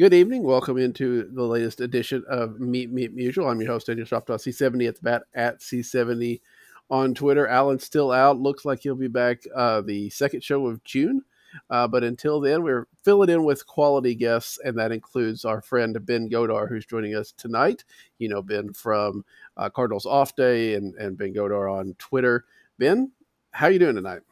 Good evening. Welcome into the latest edition of Meet Me at Musial. I'm your host, Daniel Shoptaw, C70 at the bat at C70 on Twitter. Alan's still out. Looks like he'll be back uh, the second show of June. Uh, but until then, we're filling in with quality guests, and that includes our friend Ben Godar, who's joining us tonight. You know, Ben from uh, Cardinals Off Day and, and Ben Godar on Twitter. Ben, how you doing tonight?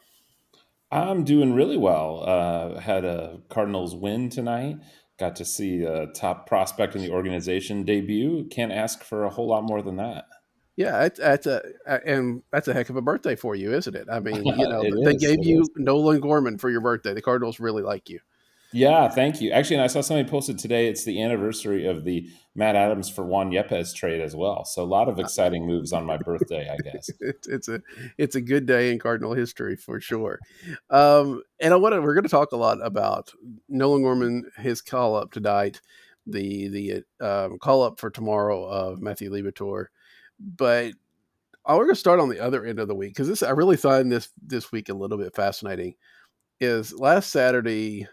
I'm doing really well. Uh, had a Cardinals win tonight. Got to see a top prospect in the organization debut. Can't ask for a whole lot more than that. Yeah, that's a and that's a heck of a birthday for you, isn't it? I mean, you know, they is, gave you is. Nolan Gorman for your birthday. The Cardinals really like you. Yeah, thank you. Actually, and I saw somebody posted today. It's the anniversary of the Matt Adams for Juan Yepez trade as well. So a lot of exciting moves on my birthday, I guess. It's, it's a it's a good day in Cardinal history for sure. Um, and I want to we're going to talk a lot about Nolan Gorman, his call up tonight, the the um, call up for tomorrow of Matthew Liberatore, but I we're going to start on the other end of the week because this I really find this this week a little bit fascinating. Is last Saturday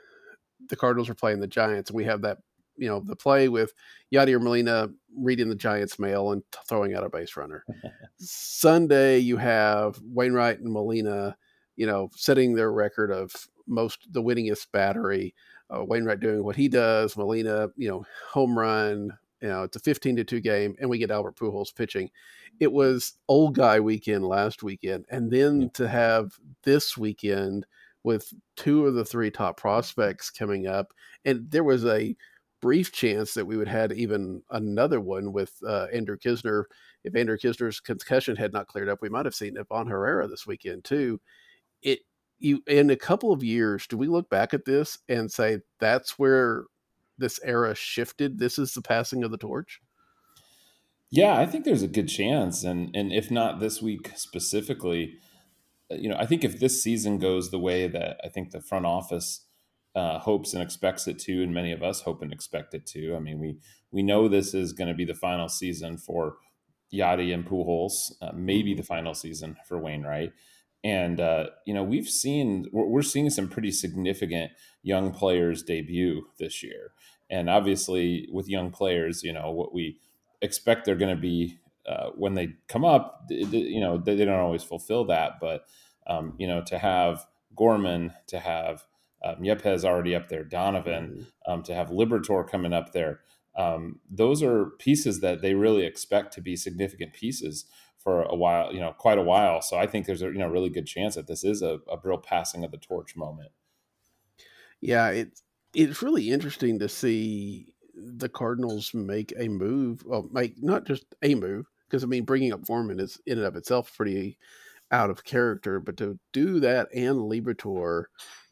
the Cardinals were playing the Giants, and we have that you know the play with Yadier Molina reading the Giants' mail and t- throwing out a base runner. Sunday you have Wainwright and Molina, you know, setting their record of most the winningest battery. Uh, Wainwright doing what he does, Molina, you know, home run. You know, it's a fifteen to two game, and we get Albert Pujols pitching. It was old guy weekend last weekend, and then Yeah. to have this weekend with two of the three top prospects coming up, and there was a brief chance that we would had even another one with uh, Andrew Knizner. If Andrew Knizner's concussion had not cleared up, we might have seen Ivan Herrera this weekend too. It you in a couple of years, do we look back at this and say that's where this era shifted? This is the passing of the torch. Yeah, I think there's a good chance, and and if not this week specifically, you know, I think if this season goes the way that I think the front office uh, hopes and expects it to, and many of us hope and expect it to. I mean, we we know this is going to be the final season for Yadi and Pujols, uh, maybe the final season for Wainwright, and uh, you know, we've seen we're, we're seeing some pretty significant young players debut this year, and obviously with young players, you know, what we expect they're going to be uh, when they come up, you know, they, they don't always fulfill that. But um, you know, to have Gorman, to have um, Yepez already up there, Donovan, um, to have Liberatore coming up there, um, those are pieces that they really expect to be significant pieces for a while, you know, quite a while. So I think there's a you know really good chance that this is a, a real passing of the torch moment. Yeah, it's it's really interesting to see the Cardinals make a move. Well, make not just a move because I mean bringing up Gorman is in and of itself pretty out of character, but to do that and Liberatore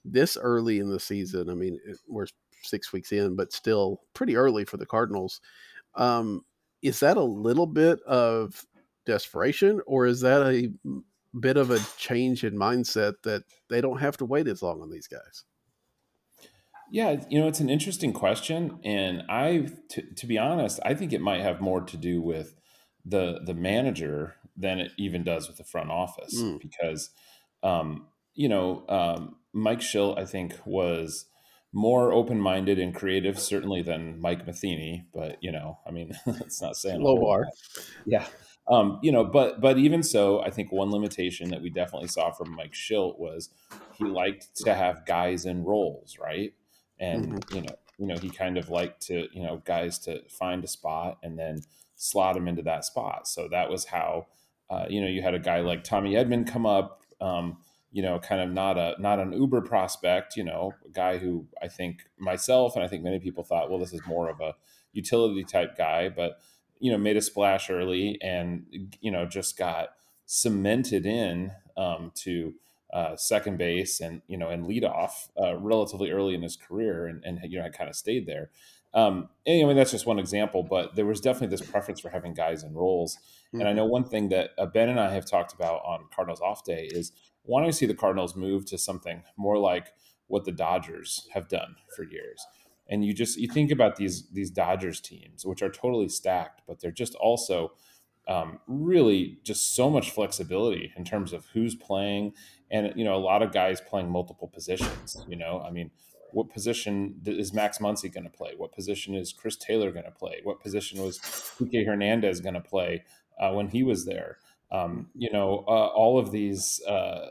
this early in the season, I mean we're six weeks in, but still pretty early for the Cardinals. Um, is that a little bit of desperation, or is that a bit of a change in mindset that they don't have to wait as long on these guys? Yeah, you know, it's an interesting question, and I, to, to be honest, I think it might have more to do with the the manager than it even does with the front office, Mm. because, um, you know, um, Mike Shildt, I think, was more open minded and creative, certainly than Mike Matheny. But you know, I mean, it's not saying Low bar. Yeah. Um, you know, but but even so, I think one limitation that we definitely saw from Mike Shildt was he liked to have guys in roles, right? And you know, you know, he kind of liked to, you know, guys to find a spot and then slot him into that spot. So that was how, uh, you know, you had a guy like Tommy Edman come up, um, you know, kind of not a not an uber prospect, you know, a guy who I think myself and I think many people thought, well, this is more of a utility type guy, but you know, made a splash early and, you know, just got cemented in um, to uh, second base and, you know, and lead off uh, relatively early in his career and, and you know, I kind of stayed there. Um, and, I mean, that's just one example, but there was definitely this preference for having guys in roles. Mm-hmm. And I mm-hmm. know one thing that uh, Ben and I have talked about on Cardinals off day is wanting to see the Cardinals move to something more like what the Dodgers have done for years. And you just you think about these these Dodgers teams, which are totally stacked, but they're just also um, really just so much flexibility in terms of who's playing, and you know a lot of guys playing multiple positions. You know, I mean, what position is Max Muncy going to play? What position is Chris Taylor going to play? What position was Kike Hernandez going to play uh, when he was there? Um, you know, uh, all of these, uh,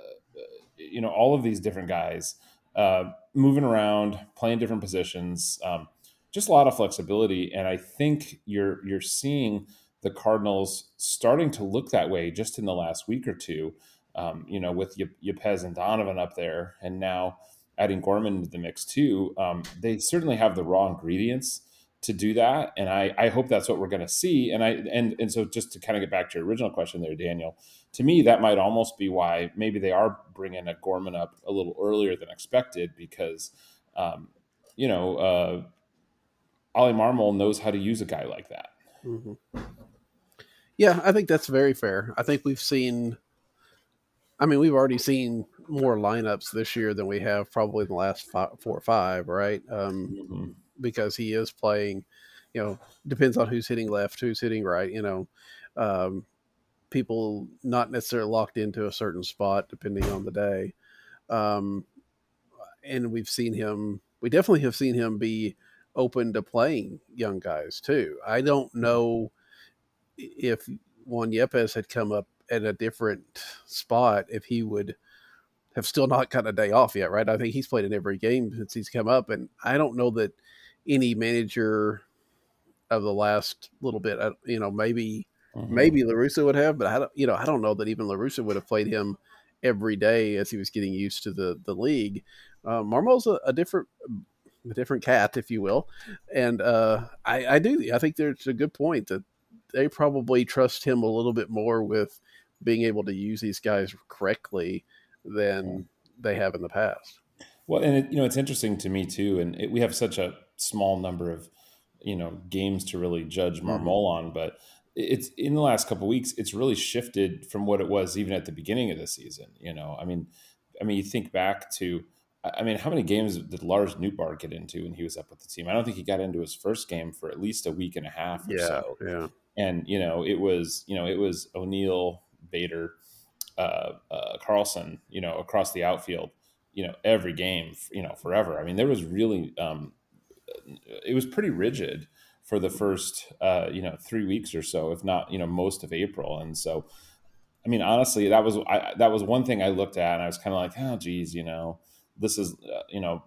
you know, all of these different guys uh, moving around, playing different positions, um, just a lot of flexibility. And I think you're you're seeing the Cardinals starting to look that way just in the last week or two. Um, you know, with Yepez and Donovan up there, and now adding Gorman into the mix too. Um, they certainly have the raw ingredients to do that, and I, I hope that's what we're going to see. And I and and so just to kind of get back to your original question there, Daniel, to me that might almost be why maybe they are bringing a Gorman up a little earlier than expected because, um, you know, uh, Oli Marmol knows how to use a guy like that. Mm-hmm. Yeah, I think that's very fair. I think we've seen. I mean, we've already seen more lineups this year than we have probably in the last five, four or five, right? Um, mm-hmm because he is playing. You know, depends on who's hitting left, who's hitting right. You know, um, people not necessarily locked into a certain spot depending on the day. Um, and we've seen him. We definitely have seen him be open to playing young guys too. I don't mm-hmm. know if Juan Yepez had come up at a different spot, if he would have still not gotten a day off yet, right? I think he's played in every game since he's come up, and I don't know that any manager of the last little bit, uh, you know, maybe mm-hmm. maybe La Russa would have, but I don't, you know, I don't know that even La Russa would have played him every day as he was getting used to the the league. Uh, Marmol's a, a different a different cat, if you will, and uh, I, I do. I think there's a good point that they probably trust him a little bit more with being able to use these guys correctly than they have in the past. Well, and it, you know, it's interesting to me too, and it, we have such a small number of you know games to really judge mm-hmm. Marmol on, but it's in the last couple weeks, it's really shifted from what it was even at the beginning of the season. You know, I mean, I mean, you think back to, I mean, how many games did Lars Nootbaar get into when he was up with the team? I don't think he got into his first game for at least a week and a half or yeah, so. Yeah. And you know, it was you know it was O'Neill, Bader, uh, uh, Carlson, you know, across the outfield, you know, every game, you know, forever. I mean, there was really, um, it was pretty rigid for the first, uh, you know, three weeks or so, if not, you know, most of April. And so, I mean, honestly, that was I, that was one thing I looked at, and I was kind of like, oh, geez, you know, this is, uh, you know,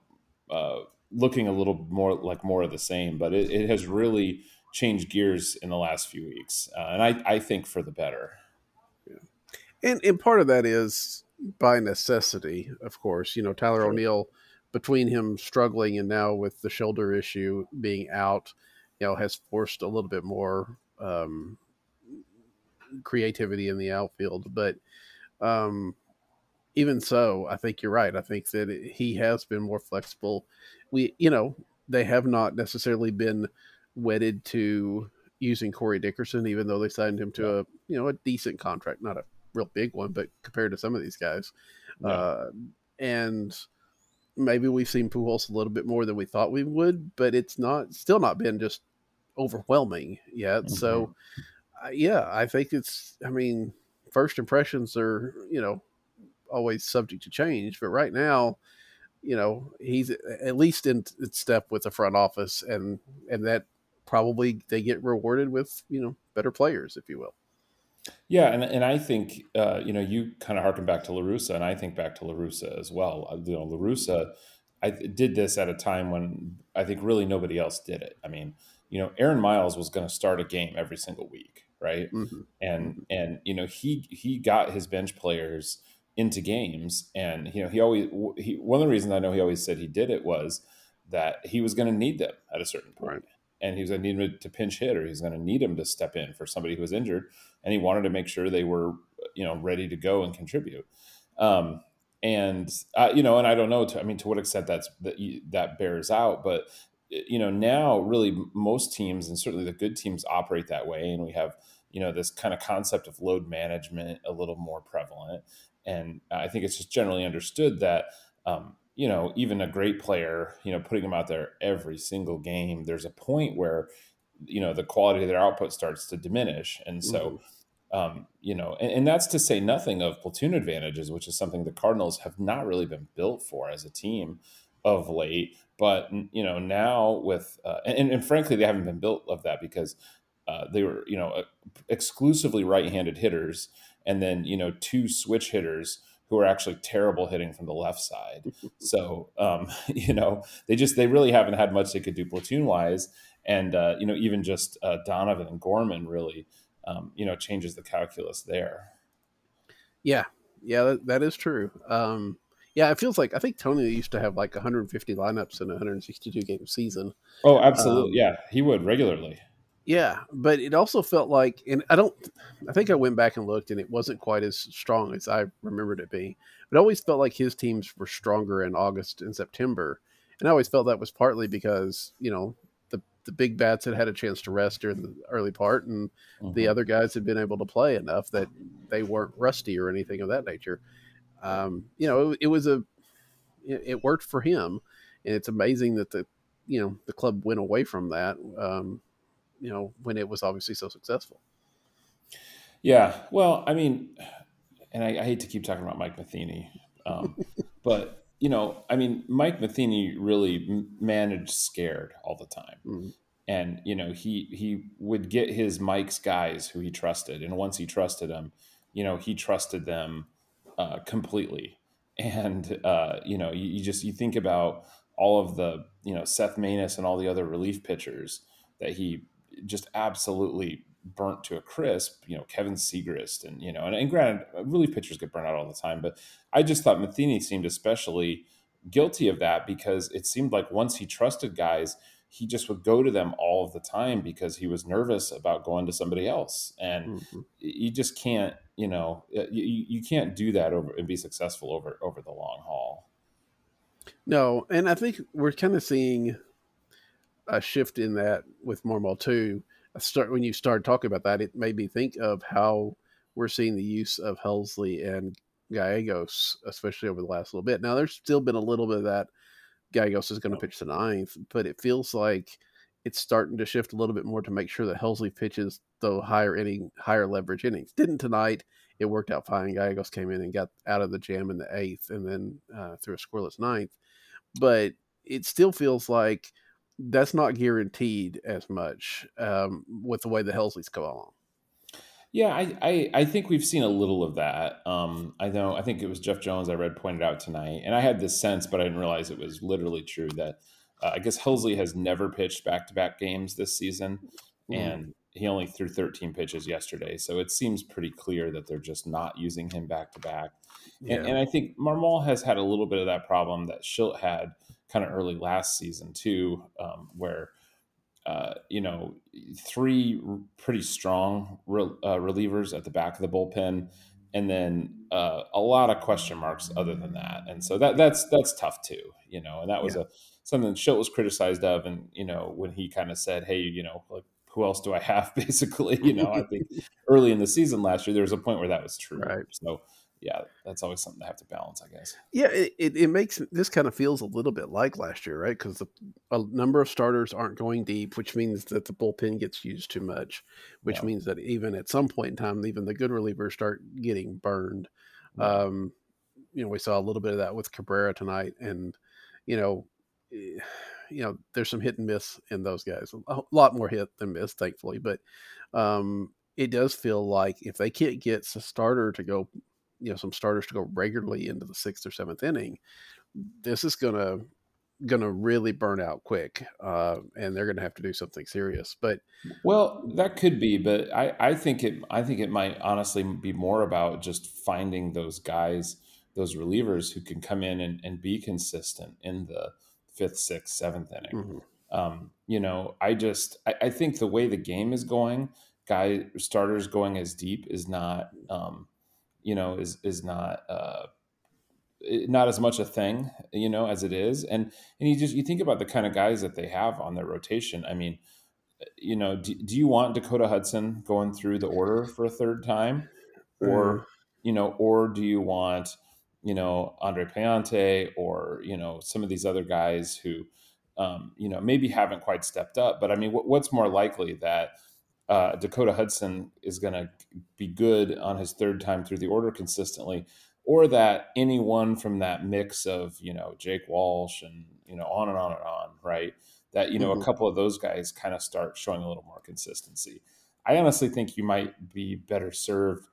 uh, looking a little more like more of the same. But it, it has really changed gears in the last few weeks, uh, and I, I think for the better and and part of that is by necessity, of course. You know, Tyler sure. O'Neill, between him struggling and now with the shoulder issue being out, you know, has forced a little bit more um, creativity in the outfield. But um, even so, I think you're right. I think that he has been more flexible. We, you know, they have not necessarily been wedded to using Corey Dickerson, even though they signed him to a you know a decent contract, not a real big one, but compared to some of these guys, yeah. uh, and maybe we've seen Pujols a little bit more than we thought we would, but it's not still not been just overwhelming yet. Mm-hmm. So, uh, yeah, I think it's. I mean, first impressions are you know always subject to change, but right now, you know, he's at least in, in step with the front office, and and that probably they get rewarded with you know better players, if you will. Yeah, and and I think uh, you know you kind of harken back to La Russa, and I think back to La Russa as well. Uh, you know, La Russa, I did this at a time when I think really nobody else did it. I mean, you know, Aaron Miles was going to start a game every single week, right? Mm-hmm. And mm-hmm. and you know he he got his bench players into games, and you know he always he one of the reasons I know he always said he did it was that he was going to need them at a certain point. Right and he was going to need him to pinch hit, or he's going to need him to step in for somebody who was injured, and he wanted to make sure they were, you know, ready to go and contribute. Um, and uh, you know, and I don't know, to, I mean, to what extent that's that that bears out, but you know, now really most teams and certainly the good teams operate that way, and we have you know this kind of concept of load management a little more prevalent, and I think it's just generally understood that. Um, you know, even a great player, you know, putting them out there every single game, there's a point where, you know, the quality of their output starts to diminish. And so, mm-hmm. um, you know, and, and, that's to say nothing of platoon advantages, which is something the Cardinals have not really been built for as a team of late. But, you know, now with, uh, and, and frankly, they haven't been built of that because uh, they were, you know, exclusively right handed hitters and then, you know, two switch hitters who are actually terrible hitting from the left side. so um, you know they just they really haven't had much they could do platoon wise, and uh, you know even just uh, Donovan and Gorman really um, you know changes the calculus there. Yeah, yeah, that, that is true. Um, yeah, it feels like I think Tony used to have like 150 lineups in a 162 game season. Oh, absolutely. Yeah, he would regularly. Yeah, but it also felt like, and I don't, I think I went back and looked, and it wasn't quite as strong as I remembered it being. But it always felt like his teams were stronger in August and September, and I always felt that was partly because you know the the big bats had had a chance to rest during the early part, and mm-hmm. the other guys had been able to play enough that they weren't rusty or anything of that nature. Um, you know, it, it was a, it, it, worked for him, and it's amazing that the you know the club went away from that. Um, you know when it was obviously so successful. Yeah, well, I mean, and I, I hate to keep talking about Mike Matheny, um, but you know, I mean, Mike Matheny really managed scared all the time. Mm-hmm. And you know he he would get his Mike's guys who he trusted, and once he trusted them, you know he trusted them uh, completely. And uh, you know you, you just you think about all of the you know Seth Maness and all the other relief pitchers that he just absolutely burnt to a crisp, you know, Kevin Siegrist and, you know, and, and granted, relief pitchers get burnt out all the time, but I just thought Matheny seemed especially guilty of that because it seemed like once he trusted guys, he just would go to them all of the time because he was nervous about going to somebody else. And mm-hmm. you just can't, you know, you, you can't do that over and be successful over, over the long haul. No. And I think we're kind of seeing a shift in that with Marmol too. I start when you started talking about that, it made me think of how we're seeing the use of Helsley and Gallegos, especially over the last little bit. Now, there's still been a little bit of that. Gallegos is going to pitch the ninth, but it feels like it's starting to shift a little bit more to make sure that Helsley pitches the higher inning, higher leverage innings. Didn't tonight. It worked out fine. Gallegos came in and got out of the jam in the eighth, and then uh, threw a scoreless ninth. But it still feels like that's not guaranteed as much um, with the way the Helsleys come along. Yeah, I, I, I, think we've seen a little of that. Um, I know, I think it was Jeff Jones I read pointed out tonight, and I had this sense, but I didn't realize it was literally true that uh, I guess Helsley has never pitched back to back games this season, mm-hmm. and he only threw 13 pitches yesterday. So it seems pretty clear that they're just not using him back to back. And I think Marmol has had a little bit of that problem that Shildt had kind of early last season too, um, where uh, you know three pretty strong re- uh, relievers at the back of the bullpen, and then uh, a lot of question marks other than that, and so that that's that's tough too, you know, and that was yeah. a something Shildt was criticized of, and you know when he kind of said, hey, you know, like who else do I have? Basically, you know, I think early in the season last year there was a point where that was true. Right. So yeah, that's always something to have to balance, I guess. Yeah, it, it, it makes this kind of feels a little bit like last year, right? Because a number of starters aren't going deep, which means that the bullpen gets used too much, which yeah. means that even at some point in time, even the good relievers start getting burned. Um, you know, we saw a little bit of that with Cabrera tonight, and you know, eh, you know, there's some hit and miss in those guys. A lot more hit than miss, thankfully, but um, it does feel like if they can't get a starter to go you know some starters to go regularly into the sixth or seventh inning, this is gonna gonna really burn out quick, uh, and they're gonna have to do something serious. But well, that could be, but I I think it I think it might honestly be more about just finding those guys, those relievers who can come in and, and be consistent in the fifth, sixth, seventh inning. Mm-hmm. Um, you know, I just I, I, think the way the game is going, guy starters going as deep is not um, you know is is not uh, not as much a thing, you know, as it is. And and you just you think about the kind of guys that they have on their rotation. I mean, you know, do, do you want Dakota Hudson going through the order for a third time, or mm. you know, or do you want you know Andre Pallante or you know some of these other guys who um, you know maybe haven't quite stepped up? But I mean, what, what's more likely that uh, Dakota Hudson is going to be good on his third time through the order consistently, or that anyone from that mix of you know Jake Walsh and you know on and on and on, right? That you know mm-hmm. a couple of those guys kind of start showing a little more consistency. I honestly think you might be better served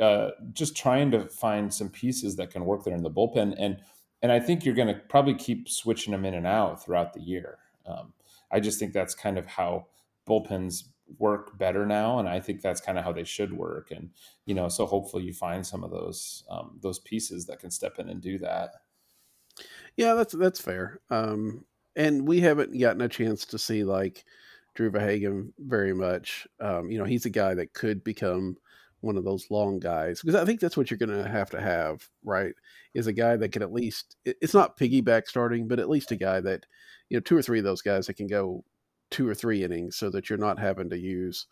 uh, just trying to find some pieces that can work there in the bullpen, and and I think you're going to probably keep switching them in and out throughout the year. Um, I just think that's kind of how bullpens work better now and i think that's kind of how they should work and you know so hopefully you find some of those um, those pieces that can step in and do that. Yeah that's that's fair um, and we haven't gotten a chance to see like drew Verhagen very much um, you know he's a guy that could become one of those long guys because i think that's what you're to have to have right is a guy that can at least it's not piggyback starting but at least a guy that you know two or three of those guys that can go two or three innings so that you're not having to use,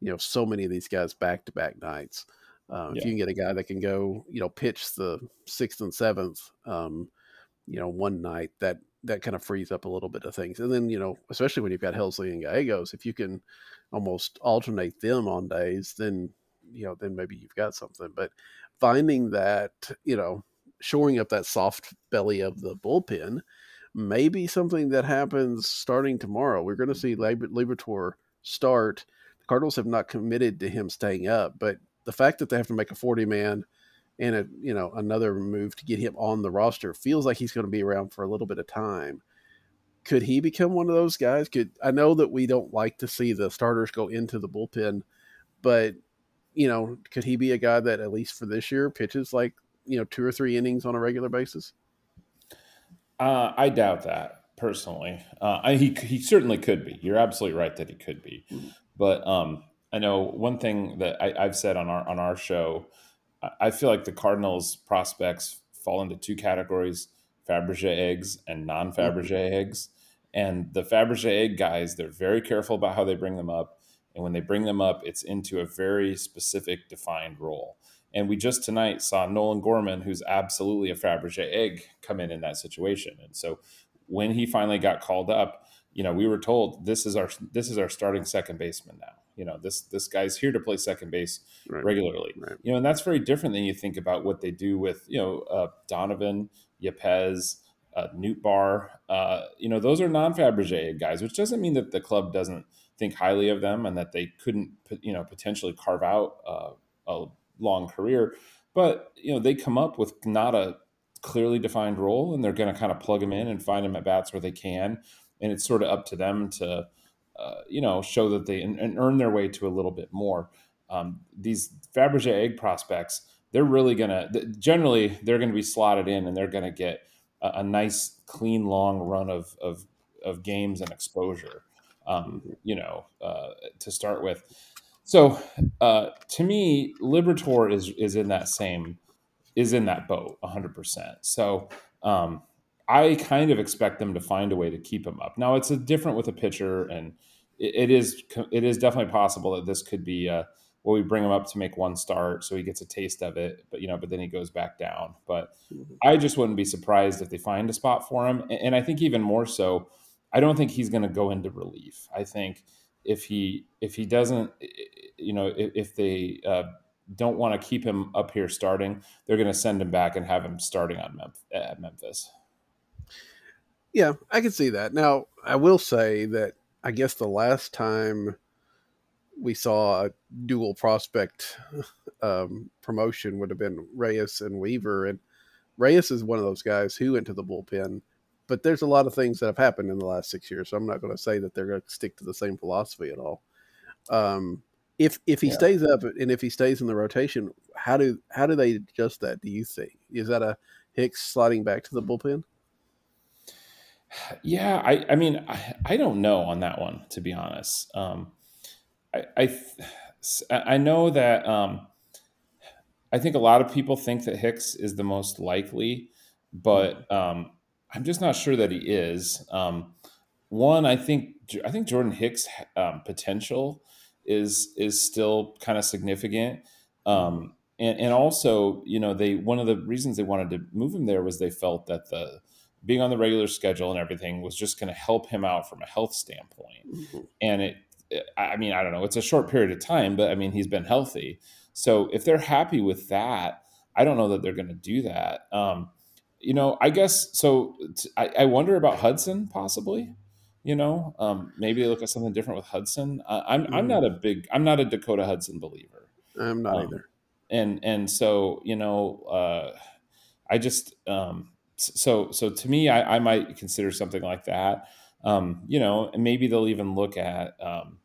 you know, so many of these guys back to back nights. Uh, yeah. If you can get a guy that can go, you know, pitch the sixth and seventh, um, you know, one night, that that kind of frees up a little bit of things. And then, you know, especially when you've got Helsley and Gallegos, if you can almost alternate them on days, then you know, then maybe you've got something. But finding that, you know, shoring up that soft belly of the bullpen maybe something that happens starting tomorrow. We're going to see Liberatore start. The Cardinals have not committed to him staying up, but the fact that they have to make a 40 man and a you know another move to get him on the roster feels like he's going to be around for a little bit of time. Could he become one of those guys? Could I know that we don't like to see the starters go into the bullpen, but you know, could he be a guy that at least for this year pitches like you know two or three innings on a regular basis? Uh, I doubt that personally. Uh, I, he he certainly could be. You're absolutely right that he could be. But um, I know one thing that I, have said on our on our show. I feel like the Cardinals prospects fall into two categories: Fabergé eggs and non-Fabergé mm-hmm. eggs. And the Fabergé egg guys, they're very careful about how they bring them up. And when they bring them up, it's into a very specific, defined role. And we just tonight saw Nolan Gorman, who's absolutely a Fabergé egg, come in in that situation. And so when he finally got called up, you know, we were told this is our this is our starting second baseman now. You know, this this guy's here to play second base right. regularly. Right. You know, and that's very different than you think about what they do with you know uh, Donovan, Yepez, uh, Bar. Uh, you know, those are non-Fabergé guys, which doesn't mean that the club doesn't think highly of them and that they couldn't you know potentially carve out uh, a long career. But you know, they come up with not a clearly defined role, and they're going to kind of plug them in and find them at bats where they can, and it's sort of up to them to, uh, you know, show that they and, and, earn their way to a little bit more. Um, these Fabergé egg prospects, they're really going to generally they're going to be slotted in, and they're going to get a, a, nice, clean, long run of of, of games and exposure. Um, you know, uh, to start with. So uh, to me, Liberatore is is in that same is in that boat 100%. So um, I kind of expect them to find a way to keep him up. Now it's different with a pitcher, and it, it is it is definitely possible that this could be uh, well, we bring him up to make one start, so he gets a taste of it, but you know, but then he goes back down. But mm-hmm. I just wouldn't be surprised if they find a spot for him, and, and I think even more so, I don't think he's going to go into relief. I think if he if he doesn't, you know, if, if they uh, don't want to keep him up here starting, they're going to send him back and have him starting on at Memphis. Yeah, I can see that. Now, I will say that I guess the last time we saw a dual prospect um, promotion would have been Reyes and Weaver, and Reyes is one of those guys who went to the bullpen but there's a lot of things that have happened in the last six years, so I'm not going to say that they're going to stick to the same philosophy at all. Um, if if he yeah. stays up and if he stays in the rotation, how do how do they adjust that? Do you think is that a Hicks sliding back to the bullpen? Yeah, I, I mean, I, I don't know on that one to be honest. Um, I, I, I know that um, I think a lot of people think that Hicks is the most likely, but mm-hmm. um, I'm just not sure that he is. Um, one, I think I think Jordan Hicks' um, potential is is still kind of significant. Um, and, and also, you know, they one of the reasons they wanted to move him there was they felt that the being on the regular schedule and everything was just going to help him out from a health standpoint. Mm-hmm. And it, I mean, I don't know, it's a short period of time, but I mean, he's been healthy. So if they're happy with that, I don't know that they're going to do that. Um, you know, I guess so. T- I, I wonder about Hudson possibly. You know, um, maybe they look at something different with Hudson. Uh, I'm mm-hmm. I'm not a big I'm not a Dakota Hudson believer. I'm not um, either. And and so you know, uh, I just um, so so to me, I, I might consider something like that. Um, you know, and maybe they'll even look at um,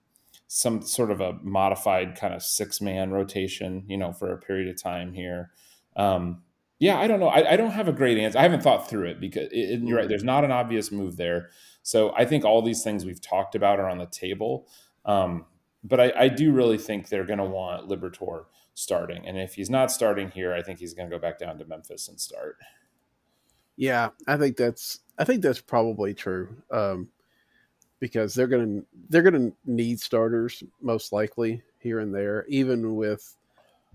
some sort of a modified kind of six man rotation. You know, for a period of time here. Um, yeah, I don't know. I, I, don't have a great answer. I haven't thought through it because it, you're right. Mm-hmm. There's not an obvious move there. So I think all these things we've talked about are on the table. Um, but I, I, do really think they're going to want Liberatore starting. And if he's not starting here, I think he's going to go back down to Memphis and start. Yeah, I think that's I think that's probably true. Um, because they're gonna they're gonna need starters most likely here and there, even with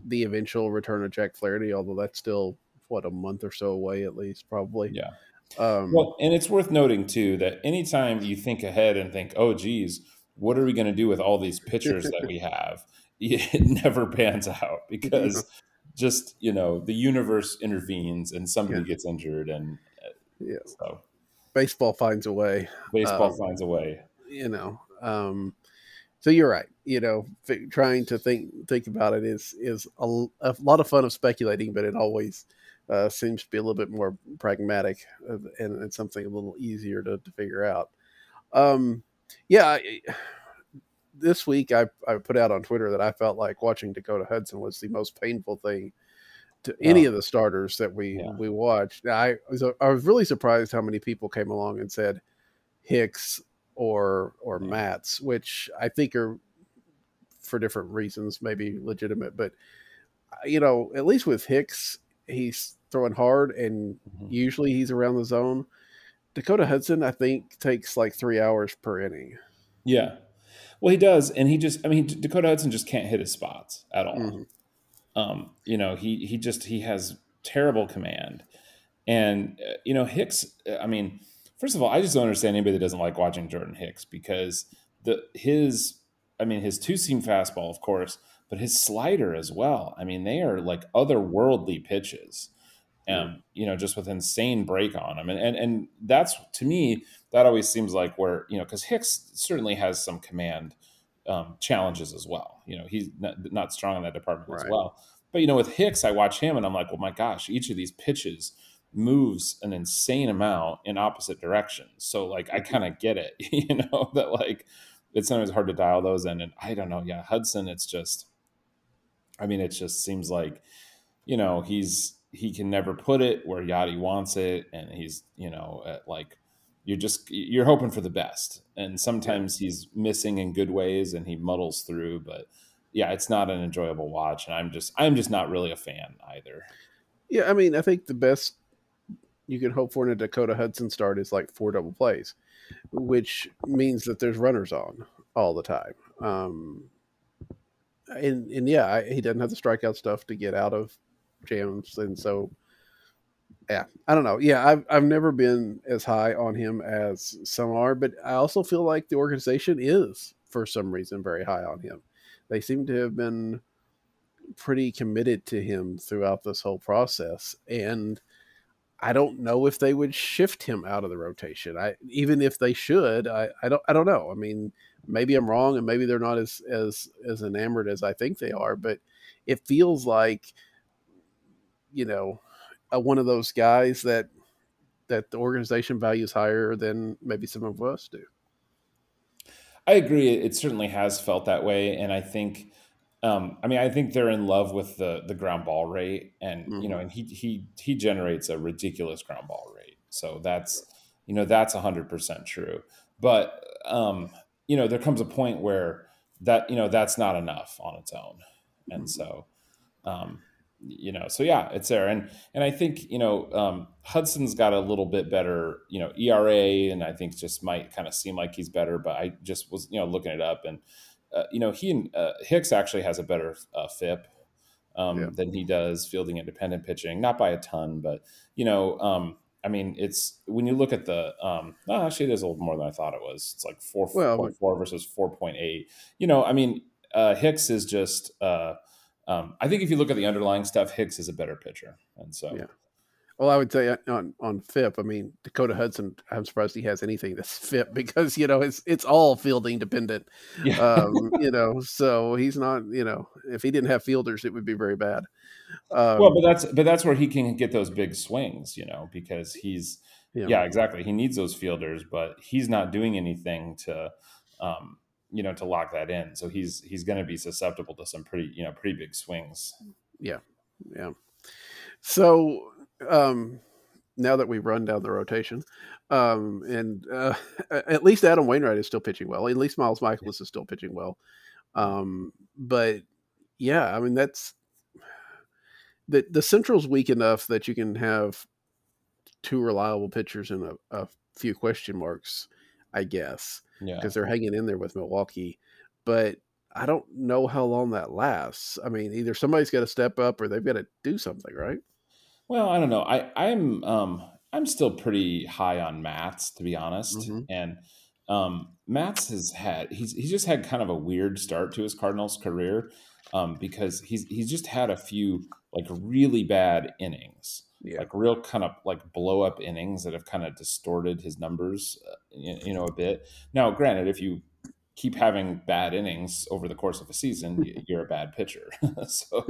the eventual return of Jack Flaherty, although that's still what a month or so away at least, probably. Yeah. Um, well, and it's worth noting too that anytime you think ahead and think, "Oh, geez, what are we going to do with all these pitchers that we have?" It never pans out because just you know the universe intervenes and somebody yeah. gets injured and uh, yeah so baseball finds a way baseball um, finds a way you know um, so you're right you know trying to think think about it is is a, a lot of fun of speculating but it always uh, seems to be a little bit more pragmatic and, and something a little easier to, to figure out um, yeah I, this week I, I put out on Twitter that I felt like watching Dakota Hudson was the most painful thing to any of the starters that we yeah. we watched. I was I was really surprised how many people came along and said Hicks or or yeah. Matz, which I think are for different reasons, maybe legitimate, but uh, you know, at least with Hicks, he's throwing hard and mm-hmm. usually he's around the zone. Dakota Hudson, I think, takes like three hours per inning. Yeah, well, he does, and he just—I mean, Dakota Hudson just can't hit his spots at all. Mm-hmm. Um, you know, he he just he has terrible command, and uh, you know Hicks. I mean, first of all, I just don't understand anybody that doesn't like watching Jordan Hicks because the his, I mean, his two seam fastball, of course, but his slider as well. I mean, they are like otherworldly pitches. Um, you know, just with insane break on them, and and and that's to me that always seems like where you know because Hicks certainly has some command um, challenges as well. You know, he's not, not strong in that department right. as well. But you know, with Hicks, I watch him and I'm like, well, my gosh, each of these pitches moves an insane amount in opposite directions. So like, I mm-hmm. kind of get it. You know that like it's sometimes hard to dial those in. And I don't know. Yeah, Hudson, it's just. I mean, it just seems like, you know, he's he can never put it where Yadi wants it, and he's you know at like you're just you're hoping for the best. And sometimes he's missing in good ways and he muddles through but yeah it's not an enjoyable watch and i'm just i'm just not really a fan either. Yeah i mean i think the best you can hope for in a dakota hudson start is like four double plays which means that there's runners on all the time. Um and and yeah I, he doesn't have the strikeout stuff to get out of jams and so yeah, I don't know. Yeah, I've I've never been as high on him as some are, but I also feel like the organization is for some reason very high on him. They seem to have been pretty committed to him throughout this whole process, and I don't know if they would shift him out of the rotation. I even if they should, I, I don't I don't know. I mean, maybe I'm wrong, and maybe they're not as as as enamored as I think they are, but it feels like you know a, one of those guys that that the organization values higher than maybe some of us do. I agree. It certainly has felt that way, and I think, um, I mean, I think they're in love with the the ground ball rate, and mm-hmm. you know, mm-hmm. and he he he generates a ridiculous ground ball rate. So that's you know, that's 100% true. But, um, you know, there comes a point where that, you know, that's not enough on its own. And so, um, you know, so yeah, it's there. And, and I think, you know, um, Hudson's got a little bit better, you know, ERA, and I think just might kind of seem like he's better, but I just was, you know, looking it up and, uh, you know, he and uh, Hicks actually has a better uh, FIP um, yeah. than he does fielding independent pitching, not by a ton, but you know, um, I mean, it's when you look at the, um, well, actually, it is a little more than I thought it was. It's like four point well, four versus four point eight. You know, I mean, uh, Hicks is just. Uh, um, I think if you look at the underlying stuff, Hicks is a better pitcher, and so yeah. Well, I would say on on FIP. I mean, Dakota Hudson. I'm surprised he has anything that's FIP because you know it's it's all fielding dependent. Yeah. Um, you know, so he's not. You know, if he didn't have fielders, it would be very bad. Um, well, but that's but that's where he can get those big swings. You know, because he's yeah, yeah exactly. He needs those fielders, but he's not doing anything to. Um, you know to lock that in. So he's he's going to be susceptible to some pretty you know pretty big swings. Yeah. Yeah. So um, now that we've run down the rotation, um, and uh, at least Adam Wainwright is still pitching well. At least Miles Mikolas is still pitching well. Um, but yeah, I mean that's the the Central's weak enough that you can have two reliable pitchers and a, a few question marks, I guess, because yeah. they're hanging in there with Milwaukee. But I don't know how long that lasts. I mean, either somebody's got to step up or they've got to do something, right? Well, I don't know. I I'm um I'm still pretty high on Matz to be honest, mm-hmm. and um, Matz has had he's he's just had kind of a weird start to his Cardinals career um, because he's he's just had a few like really bad innings, yeah. like real kind of like blow up innings that have kind of distorted his numbers, uh, you, you know, a bit. Now, granted, if you keep having bad innings over the course of a season, you're a bad pitcher. so,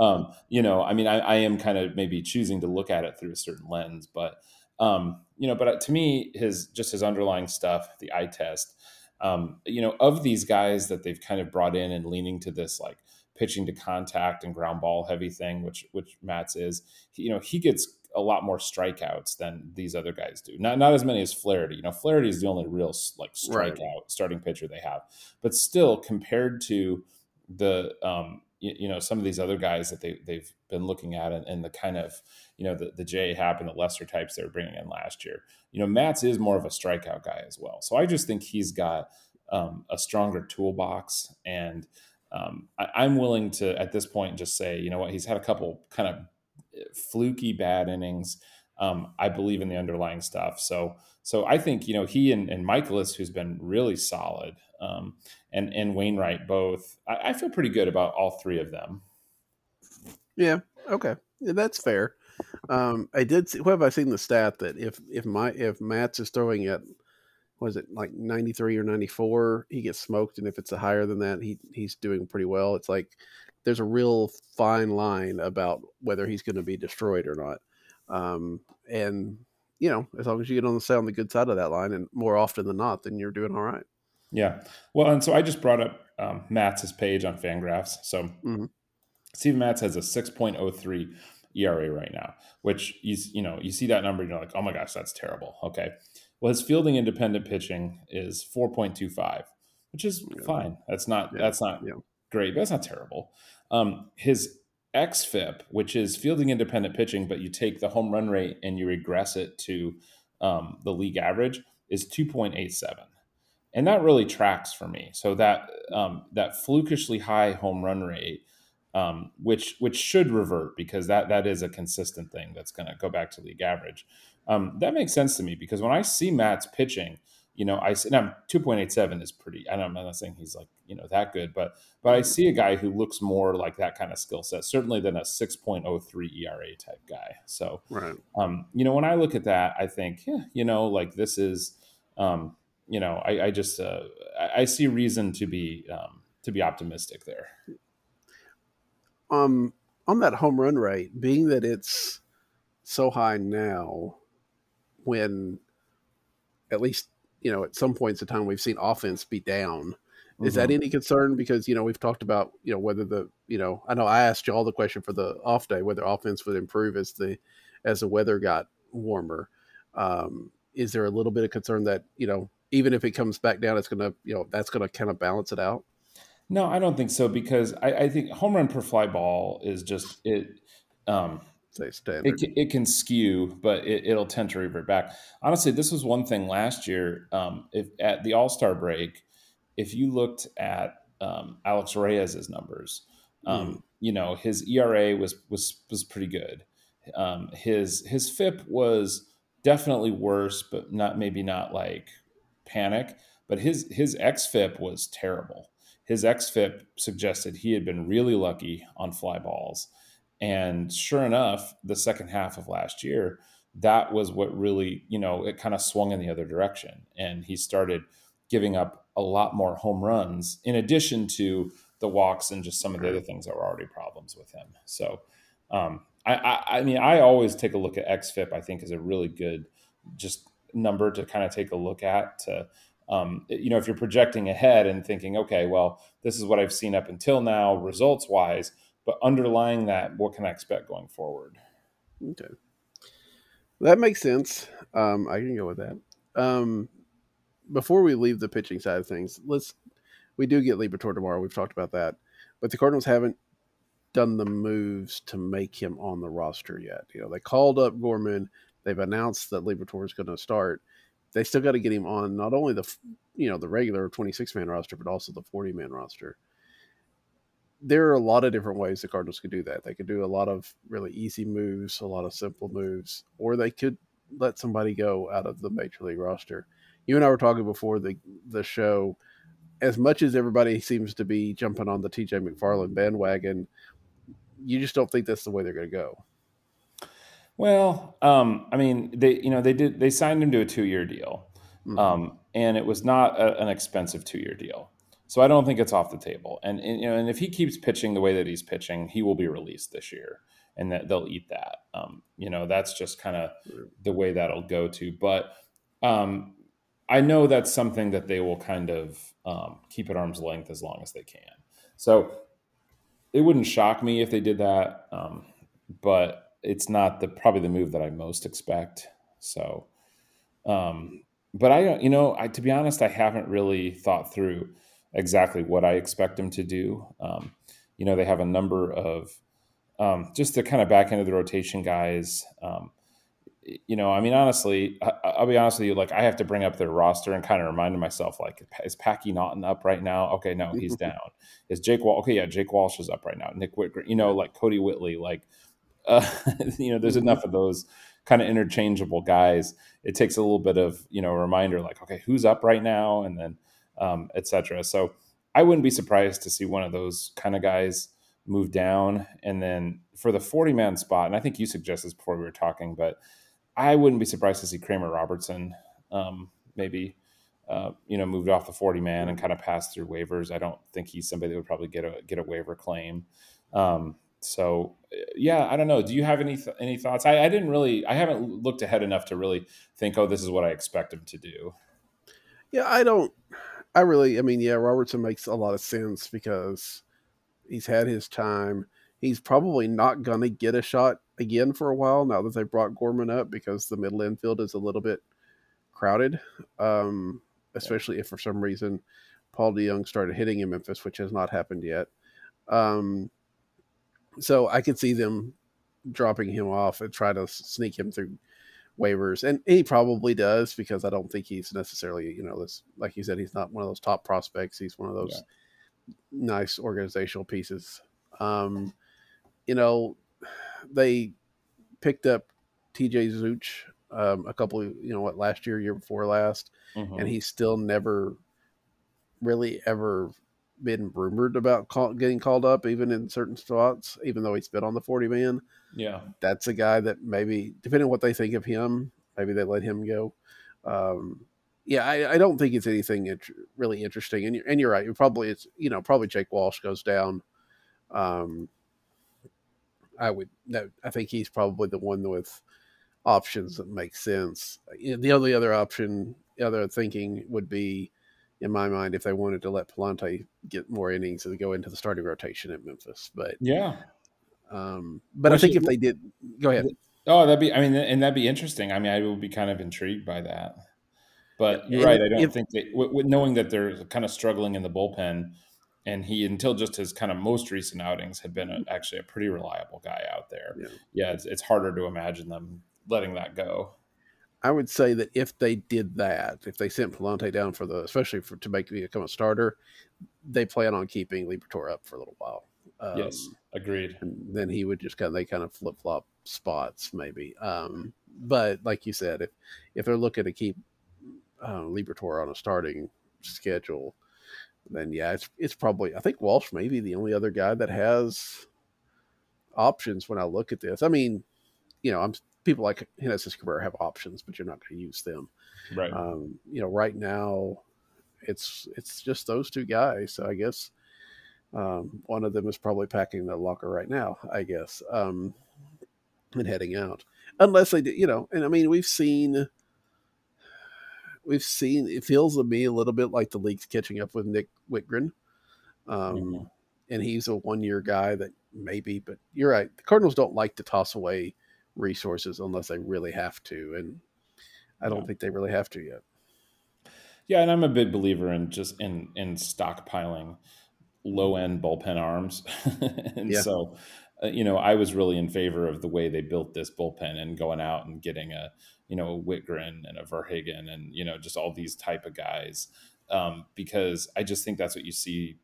um, you know, I mean, I, I, am kind of maybe choosing to look at it through a certain lens, but um, you know, but uh, to me, his just his underlying stuff, the eye test, um, you know, of these guys that they've kind of brought in and leaning to this like pitching to contact and ground ball heavy thing, which which Matz is, you know, he gets a lot more strikeouts than these other guys do. Not not as many as Flaherty. You know, Flaherty is the only real like strikeout right. starting pitcher they have, but still compared to the um, you, you, know some of these other guys that they they've been looking at and, and the kind of you know the the J Happ and the lesser types they were bringing in last year. You know, Matz is more of a strikeout guy as well. So I just think he's got um, a stronger toolbox and. Um, I, I'm willing to, at this point, just say, you know what, he's had a couple kind of fluky bad innings. Um, I believe in the underlying stuff. So, so I think you know he and, and Mikolas, who's been really solid, um, and and Wainwright both. I, I, feel pretty good about all three of them. Yeah. Okay. Yeah, that's fair. Um, I did see. What have I seen the stat that if if my if Matz is throwing at was it like 93 or 94 he gets smoked and if it's a higher than that he he's doing pretty well it's like there's a real fine line about whether he's going to be destroyed or not. Um, and you know, as long as you get on the stay on the good side of that line, and more often than not, then you're doing all right. Yeah. Well, and so I just brought up um, Matz's page on Fangraphs. So mm-hmm. Steven Matz has a 6.03 ERA right now, which you you know you see that number, you're like, oh my gosh, that's terrible. Okay. Well, his fielding independent pitching is 4.25, which is yeah. fine. That's not yeah. that's not yeah. great, but that's not terrible. Um, his XFIP, which is fielding independent pitching, but you take the home run rate and you regress it to um, the league average, is 2.87. And that really tracks for me. So that um, that flukishly high home run rate, um, which which should revert because that that is a consistent thing that's going to go back to league average. Um, that makes sense to me because when I see Matz pitching, you know, I see now 2.87 is pretty. I I'm not saying he's like you know that good, but but I see a guy who looks more like that kind of skill set, certainly than a 6.03 ERA type guy. So, right. um, you know, when I look at that, I think, yeah, you know, like this is, um, you know, I, I just uh, I, I see reason to be um, to be optimistic there. Um, on that home run rate, being that it's so high now, when at least you know, at some points in time we've seen offense be down. Is mm-hmm. that any concern? Because you know we've talked about you know whether the you know I know I asked you all the question for the off day whether offense would improve as the as the weather got warmer. Um, is there a little bit of concern that you know even if it comes back down, it's going to you know that's going to kind of balance it out? No, I don't think so because I, I think home run per fly ball is just it. Um, Standard. it, can- it can skew, but it, it'll tend to revert back. Honestly, this was one thing last year. Um, if at the All Star break, if you looked at um, Alex Reyes's numbers, um, you know his ERA was was was pretty good. Um, his his FIP was definitely worse, but not maybe not like panic. But his his xFIP was terrible. His xFIP suggested he had been really lucky on fly balls, and sure enough, the second half of last year, that was what really you know it kind of swung in the other direction, and he started giving up a lot more home runs in addition to the walks and just some of the other things that were already problems with him. So, um, I, I, I mean, I always take a look at XFIP. I think is a really good just number to kind of take a look at. To um, you know, if you're projecting ahead and thinking, okay, well, this is what I've seen up until now, results wise, but underlying that, what can I expect going forward? Okay, that makes sense. Um, I can go with that. Um, before we leave the pitching side of things, let's we do get Liberatore tomorrow. We've talked about that, but the Cardinals haven't done the moves to make him on the roster yet. You know, they called up Gorman. They've announced that Liberatore is going to start. They still got to get him on not only the you know the regular 26 man roster, but also the 40 man roster. There are a lot of different ways the Cardinals could do that. They could do a lot of really easy moves, a lot of simple moves, or they could let somebody go out of the major league roster. You and I were talking before the the show. As much as everybody seems to be jumping on the TJ McFarland bandwagon, you just don't think that's the way they're going to go. Well, um, I mean, they you know they did they signed him to a two year deal, Mhm. um, and it was not a, an expensive two year deal. So I don't think it's off the table. And, and you know, and if he keeps pitching the way that he's pitching, he will be released this year, and that they'll eat that. Um, you know, that's just kind of the way that'll go to. But um, I know that's something that they will kind of um, keep at arm's length as long as they can. So it wouldn't shock me if they did that, um, but it's not the probably the move that I most expect. So, um, but I don't, you know, I to be honest, I haven't really thought through exactly what I expect them to do. Um, you know, they have a number of um, just the kind of back end of the rotation guys. Um, you know, I mean, honestly, I, I'll be honest with you. Like, I have to bring up their roster and kind of remind myself, like, is Packy Naughton up right now? Okay, no, he's down. Is Jake Wall? Okay, yeah, Jake Walsh is up right now. Nick Wittgren, you know, like Kodi Whitley, like, uh, you know, there's enough of those kind of interchangeable guys. It takes a little bit of you know a reminder, like, okay, who's up right now, and then um, etc. So I wouldn't be surprised to see one of those kind of guys move down, and then for the 40 man spot, and I think you suggested this before we were talking, but I wouldn't be surprised to see Kramer Robertson um, maybe uh, you know moved off the 40 man and kind of passed through waivers. I don't think he's somebody that would probably get a get a waiver claim. Um, so yeah, I don't know. Do you have any th- any thoughts? I, I didn't really. I haven't looked ahead enough to really think. Oh, this is what I expect him to do. Yeah, I don't. I really. I mean, yeah, Robertson makes a lot of sense because he's had his time. He's probably not going to get a shot again for a while now that they brought Gorman up because the middle infield is a little bit crowded. Um, especially if for some reason Paul DeJong started hitting in Memphis, which has not happened yet. Um, so I could see them dropping him off and try to sneak him through waivers, and he probably does because I don't think he's necessarily, you know, this like you said, he's not one of those top prospects. He's one of those nice organizational pieces. Um, you know, they picked up TJ Zeuch um, a couple, of, you know, what last year, year before last, Mhm. and he's still never really ever been rumored about call, getting called up, even in certain spots, even though he's been on the 40 man. yeah, That's a guy that maybe, depending on what they think of him, maybe they let him go. Um, yeah, I, I don't think it's anything int- really interesting. And you're, and you're right. Probably it's you know probably Jake Walsh goes down. Um, I would no, I think he's probably the one with options that make sense. The only other option, the other thinking would be, in my mind, if they wanted to let Pallante get more innings and go into the starting rotation at Memphis. But yeah. um, but I think is- if they did, go ahead. Oh, that'd be. I mean, and that'd be interesting. I mean, I would be kind of intrigued by that. But you're And right. I don't if think that w- w- knowing that they're kind of struggling in the bullpen, and he until just his kind of most recent outings had been a, actually a pretty reliable guy out there. yeah. Yeah, it's, it's harder to imagine them letting that go. I would say that if they did that, if they sent Pallante down for the, especially for to make me become a starter, they plan on keeping Liberatore up for a little while. Um, yes, agreed. and then he would just kind of they kind of flip flop spots maybe. Um, but like you said, if if they're looking to keep uh, Liberatore on a starting schedule, then yeah, it's it's probably I think Walsh may be the only other guy that has options when I look at this. I mean, you know, I'm people like Genesis Cabrera have options, but you're not going to use them. Right. Um, you know, right now it's it's just those two guys. So I guess um, one of them is probably packing the locker right now. I guess um, and heading out, unless they, do, you know. And I mean, we've seen we've seen it feels to me a little bit like the league's catching up with Nick Wittgren. Um, Mhm. And he's a one year guy that maybe, but you're right. The Cardinals don't like to toss away resources unless they really have to. And I don't Yeah. think they really have to yet. Yeah, and I'm a big believer in just in in stockpiling low end bullpen arms, and Yeah. so uh, you know I was really in favor of the way they built this bullpen and going out and getting a you know a Wittgren and a VerHagen and you know just all these type of guys um, because I just think that's what you see.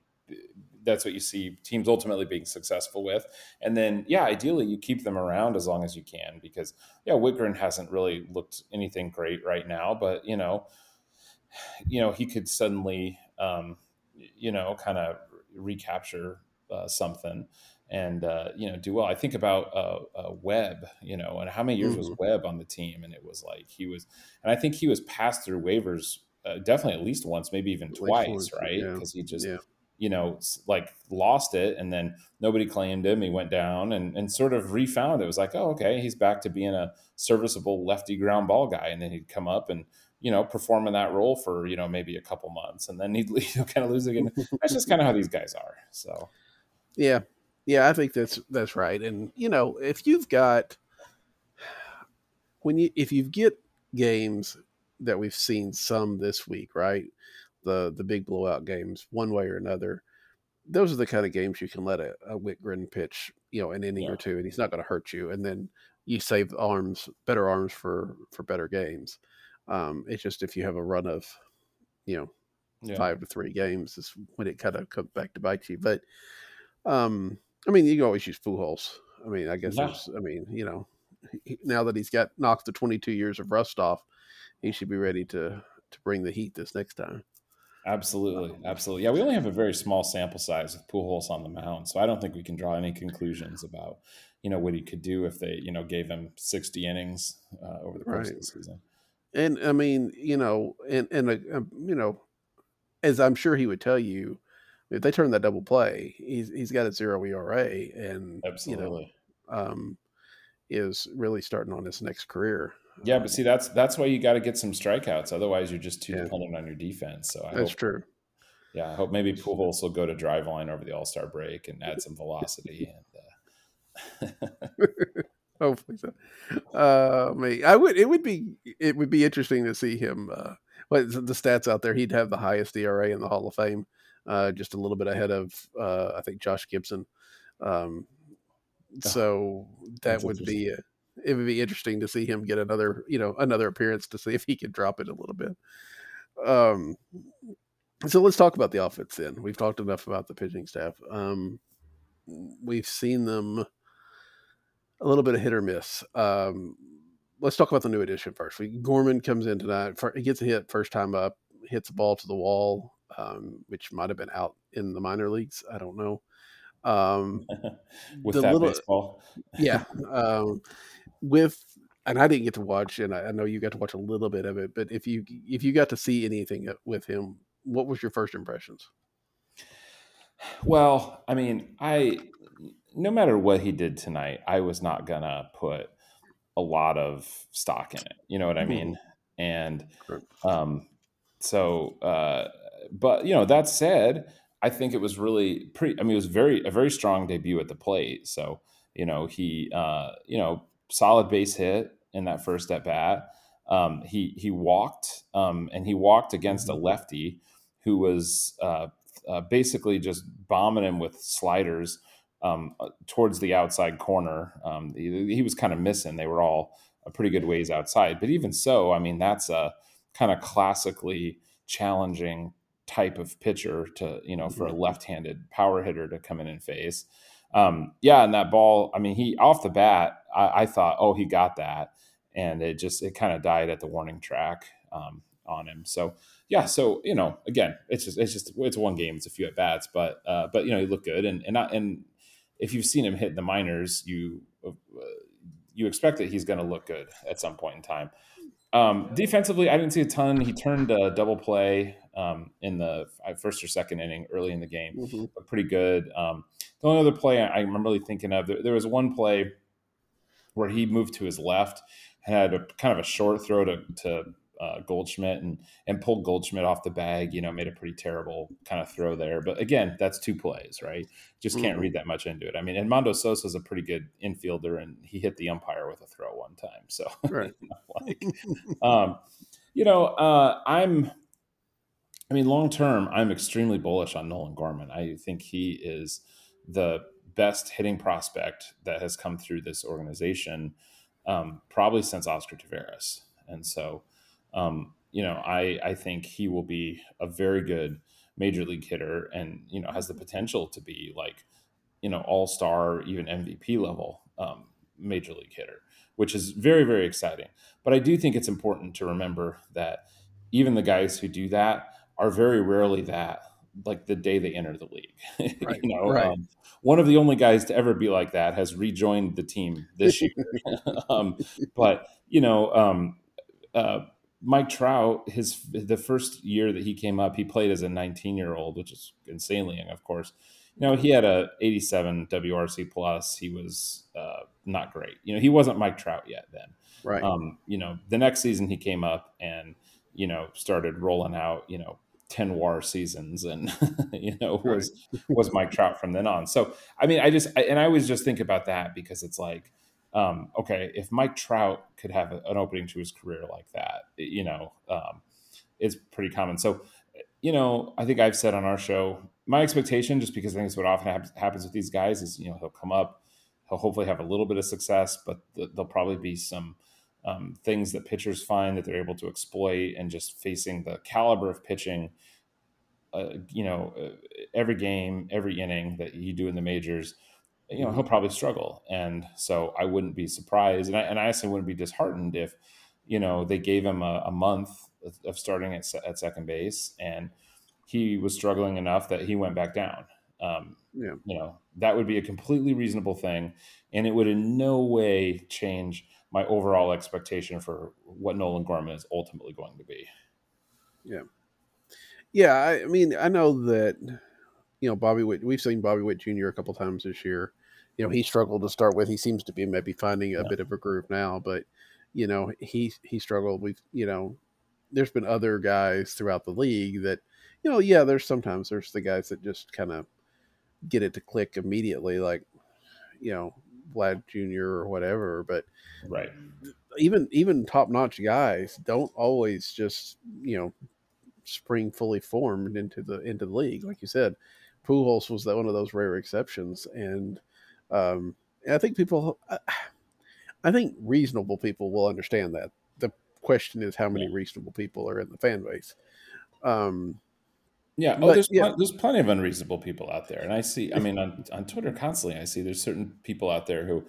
That's what you see teams ultimately being successful with, and then yeah, ideally you keep them around as long as you can because yeah, Wittgren hasn't really looked anything great right now, but you know you know he could suddenly um, you know kind of recapture uh, something and uh, you know do well. I think about uh, uh, Webb, you know, and how many years was Mhm. Webb on the team, and it was like he was, and I think he was passed through waivers uh, definitely at least once, maybe even twice, right? yeah. Because he just Yeah. You know like lost it, and then nobody claimed him. He went down and and sort of refound it. It was like, oh, okay, he's back to being a serviceable lefty ground ball guy, and then he'd come up and you know, perform in that role for, you know, maybe a couple months and then he'd you know, kind of lose again. That's just kind of how these guys are. So, Yeah. Yeah, I think that's that's right. And you know, if you've got when you if you get games that we've seen some this week, right? The the big blowout games, one way or another, those are the kind of games you can let a, a Wittgren pitch, you know, an inning Yeah. or two, and he's not going to hurt you. And then you save arms, better arms for for better games. Um, it's just if you have a run of, you know, yeah. five to three games is when it kind of comes back to bite you. But um, I mean, you can always use Pujols. I mean, I guess Yeah. I mean, you know, he- now that he's got knocked the 22 years of rust off, he should be ready to to bring the heat this next time. Absolutely. Absolutely. Yeah. We only have a very small sample size of Pujols on the mound. So I don't think we can draw any conclusions about, you know, what he could do if they, you know, gave him 60 innings uh, over the course of the season. And I mean, you know, and and uh, um, you know, as I'm sure he would tell you, if they turn that double play, he's he's got a zero ERA, and you know, Absolutely. um, is really starting on his next career. Yeah. But see, that's, that's why you got to get some strikeouts. Otherwise, you're just too Yeah. dependent on your defense. So I that's hope, true. yeah, I hope maybe Pujols will go to Driveline over the All Star break and add some velocity. And, uh, Hopefully so. Uh, me, I would. It would be. It would be interesting to see him. Uh, is the stats out there? He'd have the highest ERA in the Hall of Fame, uh, just a little bit ahead of uh, I think Josh Gibson. Um, so that would be. Uh, it would be interesting to see him get another, you know, another appearance to see if he could drop it a little bit. Um, so let's talk about the offense then. We've talked enough about the pitching staff. Um, we've seen them a little bit of hit or miss. Um, let's talk about the new addition first. We, Gorman comes in tonight. He gets a hit first time up, hits the ball to the wall, um, which might have been out in the minor leagues. I don't know. Um, with that little- baseball. yeah. Um, with and I didn't get to watch, and I, I know you got to watch a little bit of it. But if you if you got to see anything with him, what was your first impressions? Well, I mean, I no matter what he did tonight, I was not gonna put a lot of stock in it. You know what I mean? And Correct. um, so, uh, but you know, that said, I think it was really pretty. I mean, it was very a very strong debut at the plate. So you know, he uh, you know solid base hit in that first at bat. Um, he he walked um, and he walked against a lefty who was uh, uh, basically just bombing him with sliders um, uh, towards the outside corner. Um, he, he, was kind of missing. They were all a pretty good ways outside, but even so, I mean that's a kind of classically challenging type of pitcher to you know for a left-handed power hitter to come in and face. Um, yeah, and that ball, I mean, he off the bat, I, I thought, oh, he got that, and it just it kind of died at the warning track um, on him. So yeah, so you know, again, it's just it's just it's one game, it's a few at bats, but uh, but you know, he looked good, and and not, and if you've seen him hit the minors, you uh, you expect that he's going to look good at some point in time. Um, defensively, I didn't see a ton. He turned a double play um, in the first or second inning early in the game, mm-hmm. but pretty good. Um, the only other play I, am really thinking of, there, there, was one play where he moved to his left had a kind of a short throw to, to uh, Goldschmidt and and pulled Goldschmidt off the bag. You know, made a pretty terrible kind of throw there. But again, that's two plays, right? Just can't mm-hmm. read that much into it. I mean, Edmundo Sosa is a pretty good infielder, and he hit the umpire with a throw one time. So, right. like, um, you know, uh, I'm. I mean, long term, I'm extremely bullish on Nolan Gorman. I think he is the best hitting prospect that has come through this organization, um, probably since Oscar Taveras. And so, um, you know, I I think he will be a very good major league hitter, and you know has the potential to be like, you know, all star, even MVP level um, major league hitter, which is very very exciting. But I do think it's important to remember that even the guys who do that are very rarely that like the day they enter the league. Right, you know, right. um, one of the only guys to ever be like that has rejoined the team this year. um, but you know, um, uh, Mike Trout, his the first year that he came up, he played as a 19 year old, which is insanely young, of course. You know, he had a 87 WRC plus. He was uh, not great. You know, he wasn't Mike Trout yet then. Right. Um, you know, the next season he came up and you know started rolling out. You know, 10 war seasons and you know was was Mike Trout from then on. So I mean I just I, and I always just think about that because it's like um, okay, if Mike Trout could have an opening to his career like that, you know, um, it's pretty common. So, you know, I think I've said on our show, my expectation, just because I think it's what often happens with these guys, is you know he'll come up, he'll hopefully have a little bit of success, but th- there'll probably be some um, things that pitchers find that they're able to exploit, and just facing the caliber of pitching. Uh, you know, uh, every game, every inning that you do in the majors, you know he'll probably struggle and so i wouldn't be surprised and i, and I actually wouldn't be disheartened if you know they gave him a, a month of starting at, at second base and he was struggling enough that he went back down um, yeah. you know that would be a completely reasonable thing and it would in no way change my overall expectation for what nolan gorman is ultimately going to be yeah yeah i, mean i know that you know bobby witt we've seen bobby witt jr a couple times this year you know he struggled to start with. He seems to be maybe finding a yeah. bit of a groove now, but you know he he struggled. We've you know there's been other guys throughout the league that you know yeah there's sometimes there's the guys that just kind of get it to click immediately like you know Vlad Jr. or whatever, but right even even top notch guys don't always just you know spring fully formed into the into the league like you said. Pujols was that one of those rare exceptions, and um, I think people, I think reasonable people will understand that. The question is how many reasonable people are in the fan base. Um, yeah. Oh, but, there's yeah. Pl- there's plenty of unreasonable people out there, and I see. I mean, on on Twitter constantly, I see there's certain people out there who,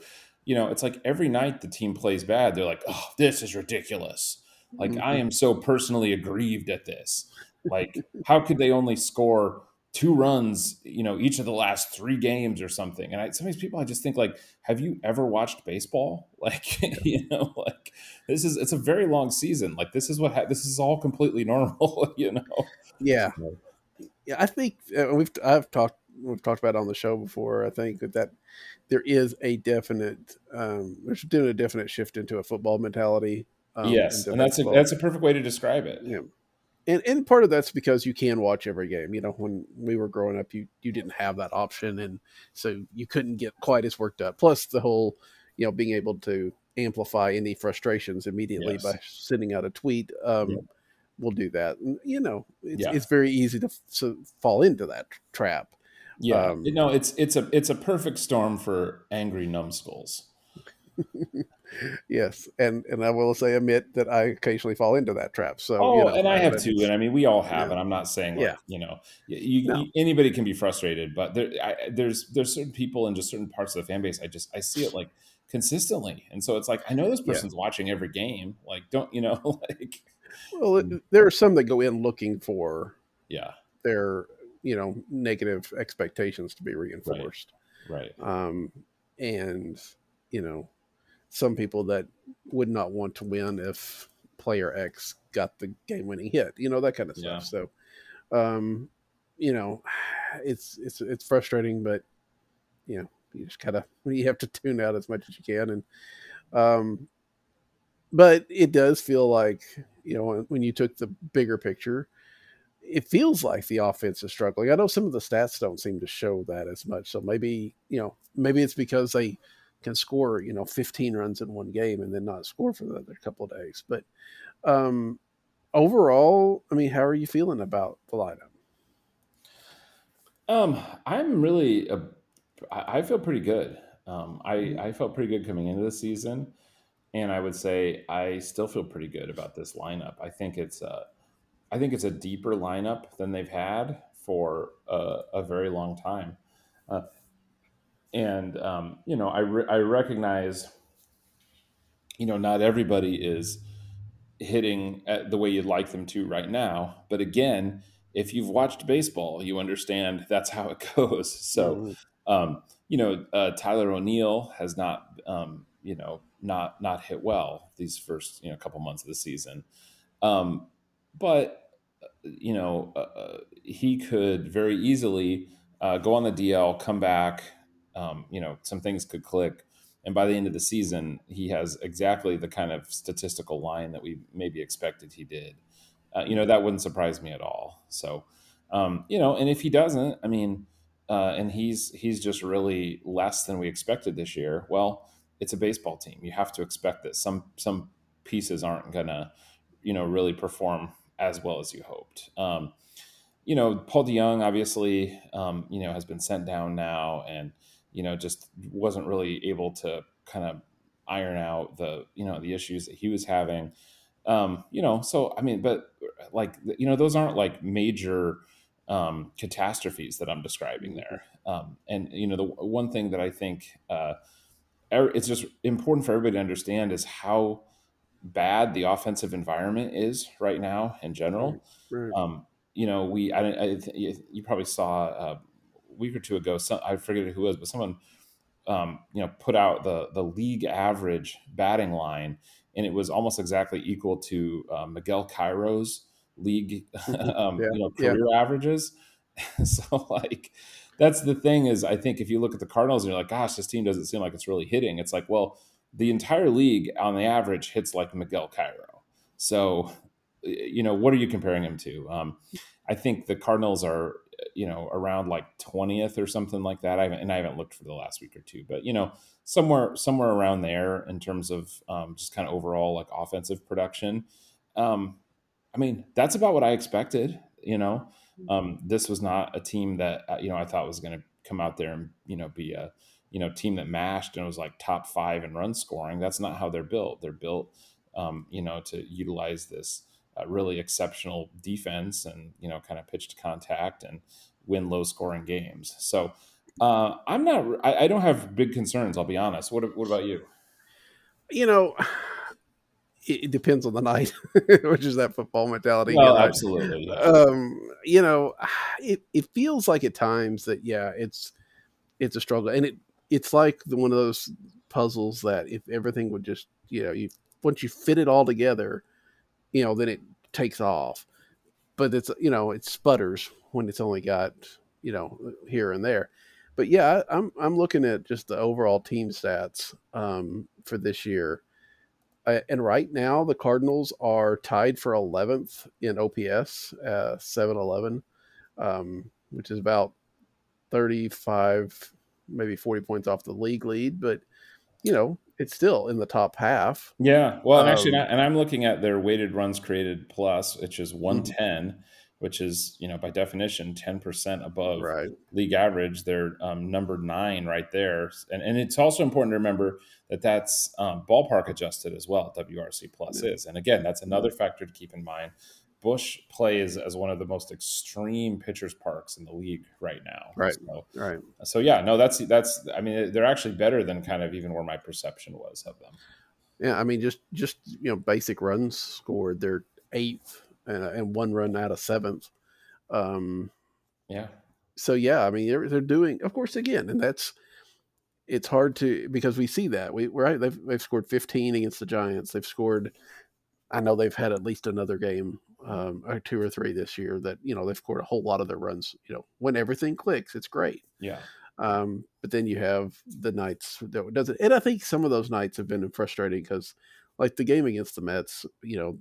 you know, it's like every night the team plays bad, they're like, "Oh, this is ridiculous." Like mm-hmm. I am so personally aggrieved at this. Like, how could they only score two runs, you know, each of the last three games or something. And I, sometimes people, I just think like, have you ever watched baseball? Like, you know, like this is, it's a very long season. Like this is what, ha- this is all completely normal, you know? Yeah. Yeah. I think uh, we've, I've talked, we've talked about on the show before. I think that, that there is a definite, um, there's doing a definite shift into a football mentality. Um, yes. And that's a, that's a perfect way to describe it. Yeah and and part of that's because you can watch every game. You know, when we were growing up, you you didn't have that option, and so you couldn't get quite as worked up. Plus, the whole you know being able to amplify any frustrations immediately Yes. by sending out a tweet, um, Yeah. We'll do that. And, you know, it's, Yeah. it's very easy to, to fall into that trap. Yeah, Um, no, it's it's a it's a perfect storm for angry numbskulls. Yes, and and I will say admit that I occasionally fall into that trap. So Oh, you know, and I have too, and I mean we all have, yeah. and I'm not saying like Yeah. you know you, you, No. you- anybody can be frustrated, but there I, there's there's certain people in just certain parts of the fan base. I just I see it like consistently, and so it's like I know this Yeah. person's watching every game. Like don't you know like well, there are some that go in looking for yeah their you know negative expectations to be reinforced, right um, and you know some people that would not want to win if player X got the game-winning hit. You know that kind of stuff. Yeah. So, um, you know, it's it's it's frustrating, but you know you just kind of you have to tune out as much as you can and um but it does feel like you know when you took the bigger picture it feels like the offense is struggling. I know some of the stats don't seem to show that as much. So maybe you know maybe it's because they can score you know 15 runs in one game and then not score for the other couple of days. But um overall i mean how are you feeling about the lineup? Um, I'm really, a, I I feel pretty good. Um, I I felt pretty good coming into the season, and I would say I still feel pretty good about this lineup. I think it's a, I think it's a deeper lineup than they've had for a, a very long time, uh, and um, you know I re- I recognize, you know, not everybody is hitting at the way you'd like them to right now, but again if you've watched baseball, you understand that's how it goes. So, Mhm. um, you know, uh, Tyler O'Neill has not, um, you know, not not hit well these first you know couple months of the season, um, but you know, uh, uh, he could very easily uh, go on the DL, come back. Um, you know, some things could click, and by the end of the season, he has exactly the kind of statistical line that we maybe expected he did. Uh, you know that wouldn't surprise me at all. So um, you know and if he doesn't i mean uh, and he's he's just really less than we expected this year well it's a baseball team. You have to expect that some some pieces aren't gonna you know really perform as well as you hoped. Um, you know paul dejong obviously um, you know has been sent down now and you know just wasn't really able to kind of iron out the you know the issues that he was having. Um, you know, so I mean, but like you know, those aren't like major um, catastrophes that I'm describing there. Um, and you know, the one thing that I think uh, it's just important for everybody to understand is how bad the offensive environment is right now in general. Right. Um, you know, we I, I you probably saw uh, a week or two ago. Some, I forget who it was, but someone um, you know put out the the league average batting line, and it was almost exactly equal to uh, Miguel Cairo's league um, Yeah, you know yeah. career averages. so like that's the thing is I think if you look at the Cardinals and you're like, gosh, this team doesn't seem like it's really hitting. It's like, well, the entire league on the average hits like Miguel Cairo. So you know what are you comparing him to? Um, I think the Cardinals are you know around like 20th or something like that. I haven't, and I haven't looked for the last week or two, but you know somewhere somewhere around there in terms of um, just kind of overall like offensive production. Um, I mean that's about what I expected. You know, um, this was not a team that uh, you know I thought was going to come out there and you know be a you know team that mashed and was like top five in run scoring. That's not how they're built. They're built um, you know to utilize this uh, really exceptional defense and you know kind of pitch to contact and win low scoring games. So uh, I'm not. I, I don't have big concerns. I'll be honest. What What about you? you know, it, depends on the night, which is that football mentality. Well, you know. absolutely. Um, you know, it it feels like at times that yeah, it's it's a struggle, and it it's like the, one of those puzzles that if everything would just you know you once you fit it all together, you know, then it takes off. But it's you know it sputters when it's only got you know here and there. But yeah, I- I'm I'm looking at just the overall team stats um, for this year. Uh, and right now, the Cardinals are tied for 11th in OPS, uh, 711, um, which is about 35, maybe 40 points off the league lead. But, you know, it's still in the top half. Yeah. Well, and actually, um, and I'm looking at their weighted runs created plus, which is 110. Mm-hmm which is you know by definition 10% above right. league average they're um, number nine right there. And, and it's also important to remember that that's um, ballpark adjusted as well wrc plus yeah. is. And again that's another factor to keep in mind. Busch plays as one of the most extreme pitchers parks in the league right now. Right. So, right. so yeah no that's that's i mean they're actually better than kind of even where my perception was of them. Yeah i mean just just you know basic runs scored they're eighth and, and one run out of seventh. Um, yeah. So yeah, I mean they're they're doing, of course, again, and that's it's hard to because we see that we right they've they've scored 15 against the Giants. They've scored. I know they've had at least another game, um, or two or three this year that you know they've scored a whole lot of their runs. You know when everything clicks, it's great. Yeah. Um, but then you have the nights that doesn't, and I think some of those nights have been frustrating because, like the game against the Mets, you know,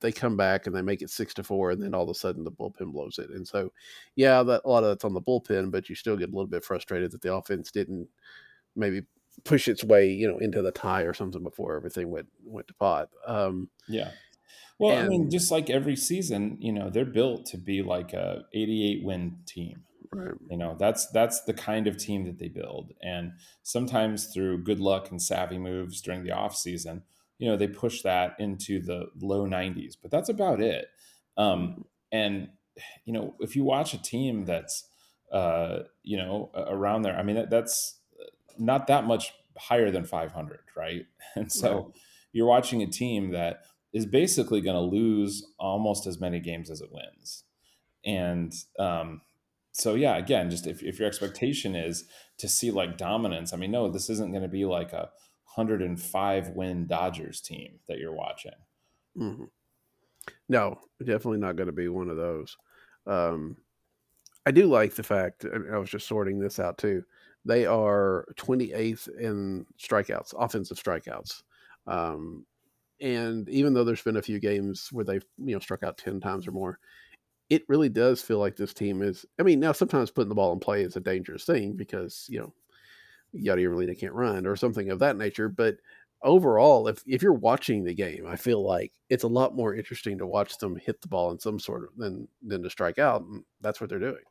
they come back and they make it six to four, and then all of a sudden the bullpen blows it. And so, yeah, that a lot of that's on the bullpen, but you still get a little bit frustrated that the offense didn't maybe push its way, you know, into the tie or something before everything went went to pot. Um, yeah. Well, and, I mean, just like every season, you know, they're built to be like a 88 win team. Right. You know, that's that's the kind of team that they build. And sometimes through good luck and savvy moves during the off season, you know they push that into the low 90s but that's about it um, mm-hmm. and you know if you watch a team that's uh, you know around there i mean that, that's not that much higher than 500 right and so right. you're watching a team that is basically going to lose almost as many games as it wins and um, so yeah again just if, if your expectation is to see like dominance i mean no this isn't going to be like a 105 win Dodgers team that you're watching. Mm-hmm. No, definitely not going to be one of those. Um, I do like the fact, I was just sorting this out too. They are 28th in strikeouts, offensive strikeouts. Um, and even though there's been a few games where they've, you know, struck out 10 times or more, it really does feel like this team is. I mean, now sometimes putting the ball in play is a dangerous thing because, you know, Yadier Molina can't run or something of that nature. But overall, if if you're watching the game, I feel like it's a lot more interesting to watch them hit the ball in some sort of than than to strike out, and that's what they're doing.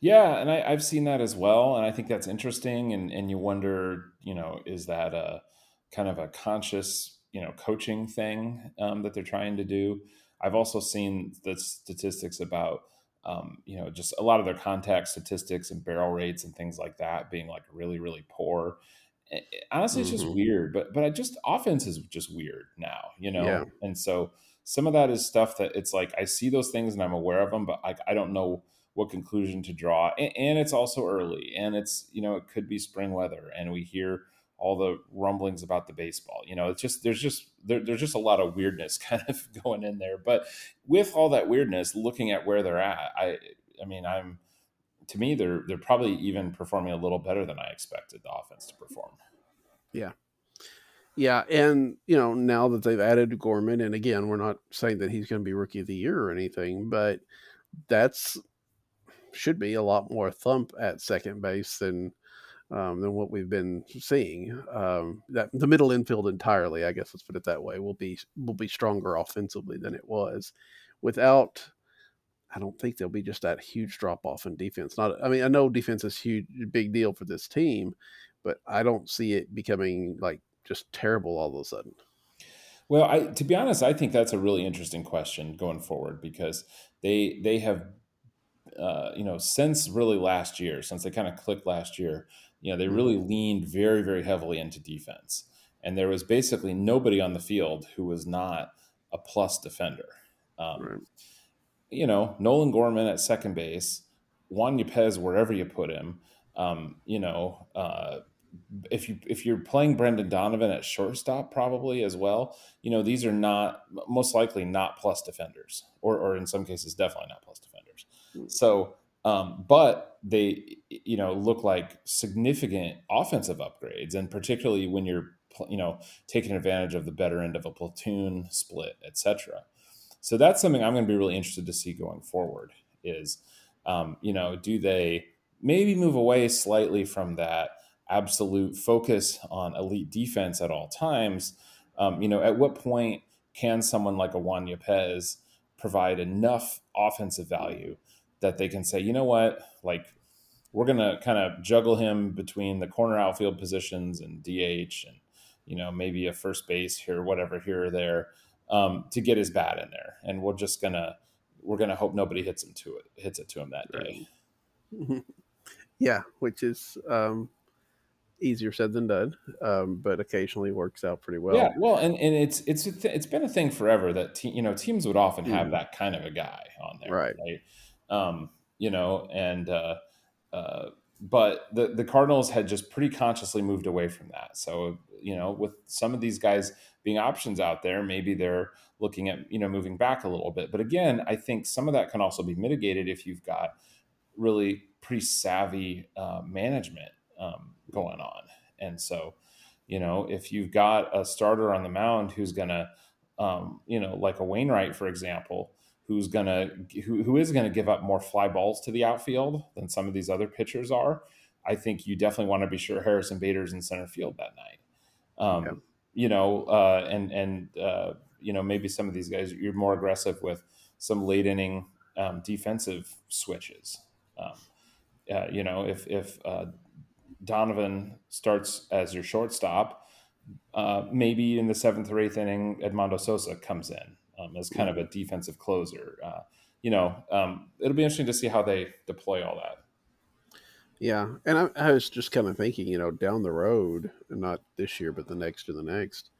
Yeah, and I, have seen that as well, and I think that's interesting. And and you wonder, you know, is that a kind of a conscious, you know, coaching thing um, that they're trying to do? I've also seen the statistics about um, you know, just a lot of their contact statistics and barrel rates and things like that being like really, really poor. Honestly, it's mm-hmm. just weird, but but I just offense is just weird now, you know, yeah. and so some of that is stuff that it's like I see those things and I'm aware of them, but I, I don't know what conclusion to draw. And, and it's also early, and it's you know it could be spring weather, and we hear all the rumblings about the baseball. You know, it's just there's just there, there's just a lot of weirdness kind of going in there. But with all that weirdness, looking at where they're at, I I mean, I'm to me they're they're probably even performing a little better than I expected the offense to perform. Yeah. Yeah, and you know now that they've added Gorman, and again, we're not saying that he's going to be rookie of the year or anything, but that's should be a lot more thump at second base than um, than what we've been seeing. Um, that the middle infield entirely, I guess let's put it that way, will be will be stronger offensively than it was. Without, I don't think there'll be just that huge drop off in defense. Not, I mean, I know defense is huge, big deal for this team, but I don't see it becoming like just terrible all of a sudden. Well, I, to be honest, I think that's a really interesting question going forward because they they have, uh, you know, since really last year, since they kind of clicked last year, you know, they really mm-hmm. leaned very, very heavily into defense. And there was basically nobody on the field who was not a plus defender. Um, right. You know, Nolan Gorman at second base, Juan Yepez wherever you put him. Um, you know, uh, if you if you're playing Brendan Donovan at shortstop, probably as well. You know, these are not most likely not plus defenders, or or in some cases, definitely not plus defenders. Mm. So um, but they, you know, look like significant offensive upgrades, and particularly when you're, you know, taking advantage of the better end of a platoon split, etc. So that's something I'm going to be really interested to see going forward. Is, um, you know, do they maybe move away slightly from that? absolute focus on elite defense at all times, um, you know, at what point can someone like a Juan Yepez provide enough offensive value that they can say, you know what, like we're going to kind of juggle him between the corner outfield positions and DH and, you know, maybe a first base here, whatever, here or there, um, to get his bat in there. And we're just going to, we're going to hope nobody hits him to it, hits it to him that day. Right. yeah. Which is, um, easier said than done, um, but occasionally works out pretty well. Yeah, well, and, and it's it's th- it's been a thing forever that te- you know teams would often have mm. that kind of a guy on there, right? right? Um, you know, and uh, uh, but the the Cardinals had just pretty consciously moved away from that. So you know, with some of these guys being options out there, maybe they're looking at you know moving back a little bit. But again, I think some of that can also be mitigated if you've got really pretty savvy uh, management um, going on. And so, you know, if you've got a starter on the mound who's going to, um, you know, like a Wainwright, for example, who's gonna who, who is gonna give up more fly balls to the outfield than some of these other pitchers are. I think you definitely want to be sure Harrison Bader's in center field that night. Um, yeah. You know, uh, and and uh, you know maybe some of these guys you're more aggressive with some late inning um, defensive switches. Um, uh, you know, if if uh, Donovan starts as your shortstop, uh, maybe in the seventh or eighth inning, Edmundo Sosa comes in um, as kind of a defensive closer. Uh, you know, um, it'll be interesting to see how they deploy all that. Yeah, and I, I, was just kind of thinking, you know, down the road, not this year, but the next or the next.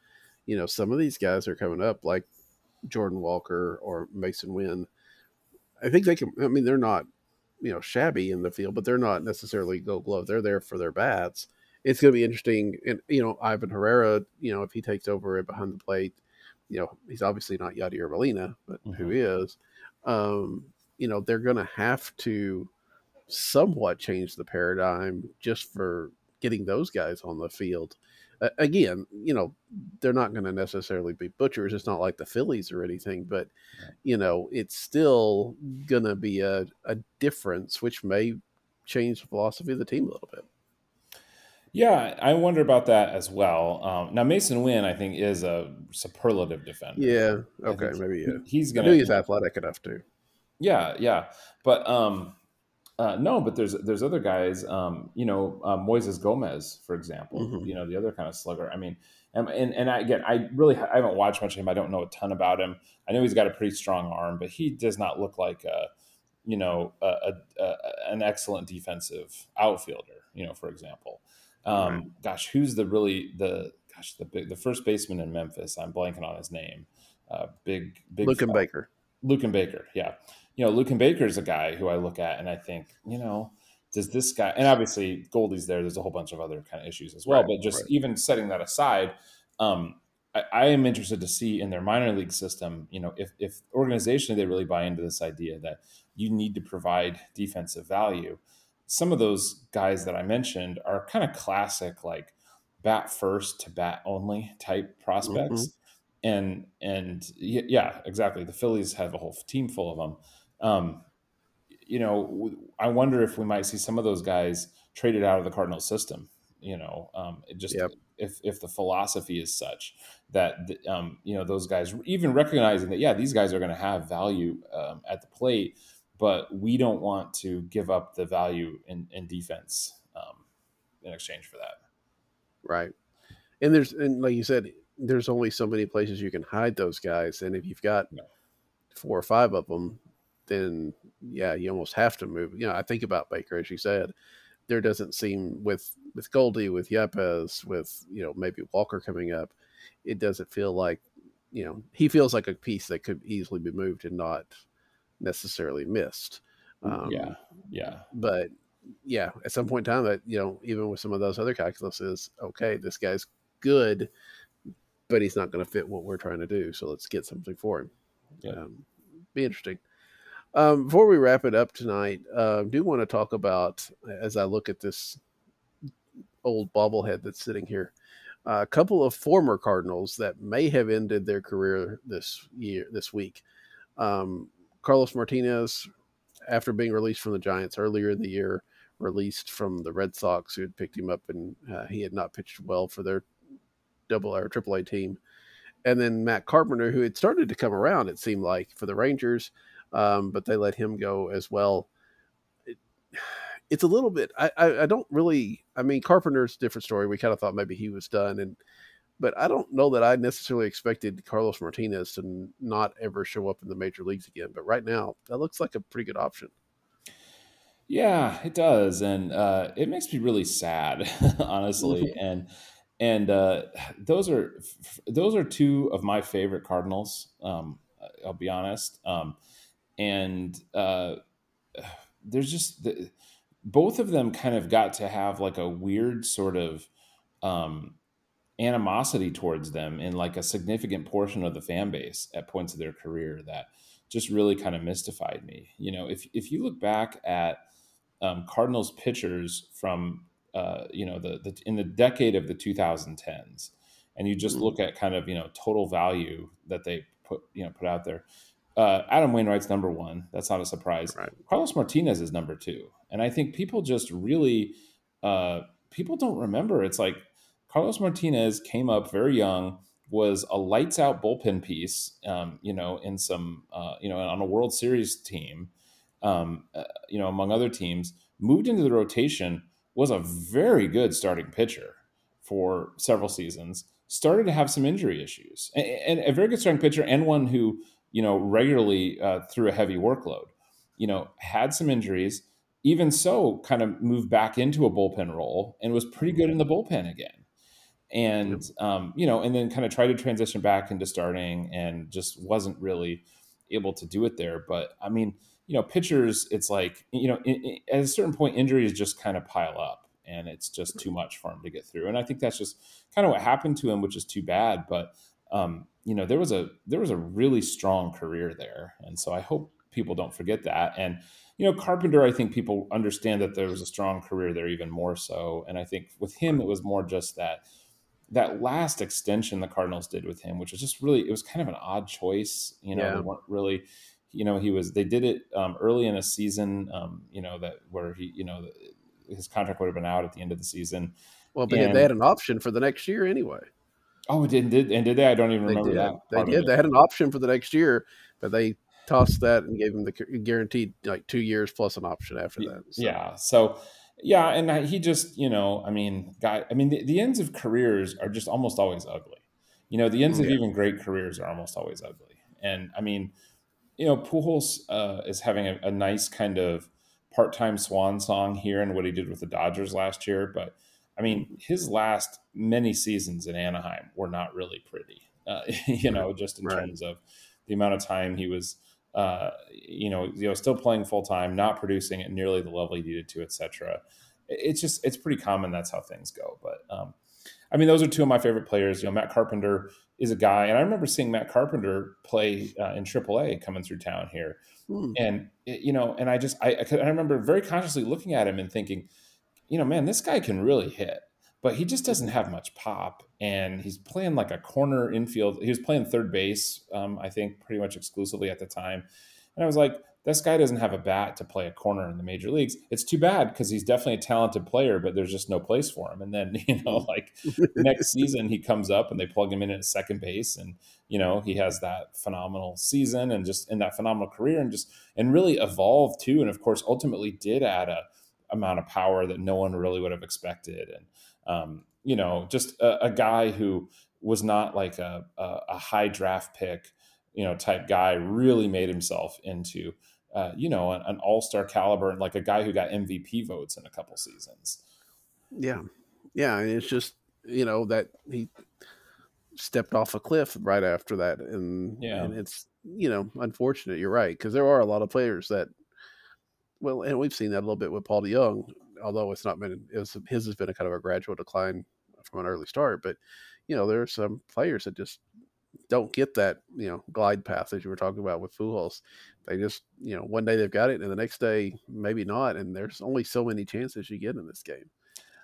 You know, some of these guys are coming up, like Jordan Walker or Masyn Winn. I think they can. I mean, they're not, you know, shabby in the field, but they're not necessarily Gold Glove. They're there for their bats. It's going to be interesting, and you know, Ivan Herrera. You know, if he takes over it behind the plate, you know, he's obviously not Yadier Molina, but mm-hmm. who is, um, you know, they're going to have to somewhat change the paradigm just for getting those guys on the field. Uh, again, you know, they're not going to necessarily be butchers. It's not like the Phillies or anything, but you know, it's still going to be a, a difference, which may change the philosophy of the team a little bit. Yeah, I wonder about that as well. Um, now Masyn Winn, I think, is a superlative defender. Yeah. Okay. Maybe yeah. he's gonna. he's athletic enough to. Yeah, yeah, but um, uh, no, but there's there's other guys. Um, you know, uh, Moises Gomez, for example. Mm-hmm. You know, the other kind of slugger. I mean, and and, and I, again, I really I haven't watched much of him. I don't know a ton about him. I know he's got a pretty strong arm, but he does not look like a, you know, a, a, a an excellent defensive outfielder. You know, for example. Um, right. Gosh, who's the really the gosh the big the first baseman in Memphis? I'm blanking on his name. Uh, big big Luken Baker. Luken Baker, yeah. You know, Luken Baker is a guy who I look at and I think, you know, does this guy and obviously Goldie's there. There's a whole bunch of other kind of issues as well. Right, but just right. even setting that aside, um, I, I, am interested to see in their minor league system, you know, if if organizationally they really buy into this idea that you need to provide defensive value some of those guys that I mentioned are kind of classic, like bat first to bat only type prospects. Mm-hmm. And and yeah, exactly. The Phillies have a whole team full of them. Um, you know, I wonder if we might see some of those guys traded out of the Cardinal system. You know, um, just yep. if if the philosophy is such that um, you know those guys even recognizing that yeah these guys are going to have value um, at the plate but we don't want to give up the value in, in defense um, in exchange for that. Right. And there's, and like you said, there's only so many places you can hide those guys. And if you've got four or five of them, then yeah, you almost have to move. You know, I think about Baker, as you said, there doesn't seem with, with Goldie, with Yepez, with, you know, maybe Walker coming up, it doesn't feel like, you know, he feels like a piece that could easily be moved and not necessarily missed. Um, yeah, yeah. But yeah, at some point in time, that you know, even with some of those other calculuses, okay, this guy's good, but he's not going to fit what we're trying to do. So let's get something for him. Yeah. Um, be interesting. Um, before we wrap it up tonight, uh, I do want to talk about as I look at this old bobblehead that's sitting here. Uh, a couple of former Cardinals that may have ended their career this year, this week. Um, Carlos Martinez, after being released from the Giants earlier in the year, released from the Red Sox, who had picked him up, and uh, he had not pitched well for their double or triple A team. And then Matt Carpenter, who had started to come around, it seemed like for the Rangers, um, but they let him go as well. It, it's a little bit. I, I, I don't really. I mean, Carpenter's a different story. We kind of thought maybe he was done, and but I don't know that I necessarily expected Carlos Martinez to not ever show up in the major leagues again. But right now, that looks like a pretty good option. Yeah, it does, and uh, it makes me really sad, honestly. Mm-hmm. And and uh, those are those are two of my favorite Cardinals. Um, I'll be honest, um, and uh, there's just the, both of them kind of got to have like a weird sort of um, animosity towards them in like a significant portion of the fan base at points of their career that just really kind of mystified me. You know, if if you look back at um, Cardinals pitchers from uh, you know the, the in the decade of the 2010s, and you just mm-hmm. look at kind of you know total value that they put you know put out there. Uh, Adam Wainwright's number one. That's not a surprise. Right. Carlos Martinez is number two, and I think people just really uh, people don't remember. It's like Carlos Martinez came up very young, was a lights out bullpen piece, um, you know, in some, uh, you know, on a World Series team, um, uh, you know, among other teams, moved into the rotation, was a very good starting pitcher for several seasons, started to have some injury issues, and, and a very good starting pitcher, and one who, you know, regularly uh, threw a heavy workload, you know, had some injuries. Even so, kind of moved back into a bullpen role and was pretty good in the bullpen again and yep. um, you know, and then kind of tried to transition back into starting, and just wasn't really able to do it there. But I mean, you know, pitchers, it's like you know, at a certain point, injuries just kind of pile up, and it's just too much for him to get through. And I think that's just kind of what happened to him, which is too bad. But um, you know, there was a there was a really strong career there, and so I hope people don't forget that. And you know, Carpenter, I think people understand that there was a strong career there even more so. And I think with him, it was more just that that last extension the Cardinals did with him, which was just really, it was kind of an odd choice. You know, yeah. they weren't really, you know, he was, they did it um, early in a season, um, you know, that where he, you know, his contract would have been out at the end of the season. Well, but and, they had an option for the next year anyway. Oh, it did, did and did they? I don't even they remember did. that. They did. They had an option for the next year, but they tossed that and gave him the guaranteed like two years plus an option after that. So. Yeah. So, yeah, and he just, you know, I mean, guy, I mean, the, the ends of careers are just almost always ugly. You know, the ends yeah. of even great careers are almost always ugly. And I mean, you know, Pujols uh, is having a, a, nice kind of part-time swan song here in what he did with the Dodgers last year, but I mean, his last many seasons in Anaheim were not really pretty. Uh, you know, just in right. terms of the amount of time he was uh, you know, you know, still playing full time, not producing at nearly the level he needed to, etc. It's just it's pretty common. That's how things go. But um, I mean, those are two of my favorite players. You know, Matt Carpenter is a guy, and I remember seeing Matt Carpenter play uh, in AAA coming through town here, hmm. and you know, and I just I, I remember very consciously looking at him and thinking, you know, man, this guy can really hit but he just doesn't have much pop. And he's playing like a corner infield. He was playing third base, um, I think, pretty much exclusively at the time. And I was like, this guy doesn't have a bat to play a corner in the major leagues. It's too bad because he's definitely a talented player, but there's just no place for him. And then, you know, like next season he comes up and they plug him in at second base and, you know, he has that phenomenal season and just in that phenomenal career and just and really evolved too. And of course, ultimately did add a amount of power that no one really would have expected. And um, you know, just a, a, guy who was not like a, a, a, high draft pick, you know, type guy, really made himself into, uh, you know, an, an all star caliber and like a guy who got MVP votes in a couple seasons. Yeah, yeah, and it's just you know that he stepped off a cliff right after that, and yeah, and it's you know unfortunate. You're right because there are a lot of players that well, and we've seen that a little bit with Paul DeJong although it's not been it was, his has been a kind of a gradual decline from an early start. But you know, there are some players that just don't get that you know glide path as you were talking about with Pujols. They just you know one day they've got it and the next day maybe not, and there's only so many chances you get in this game.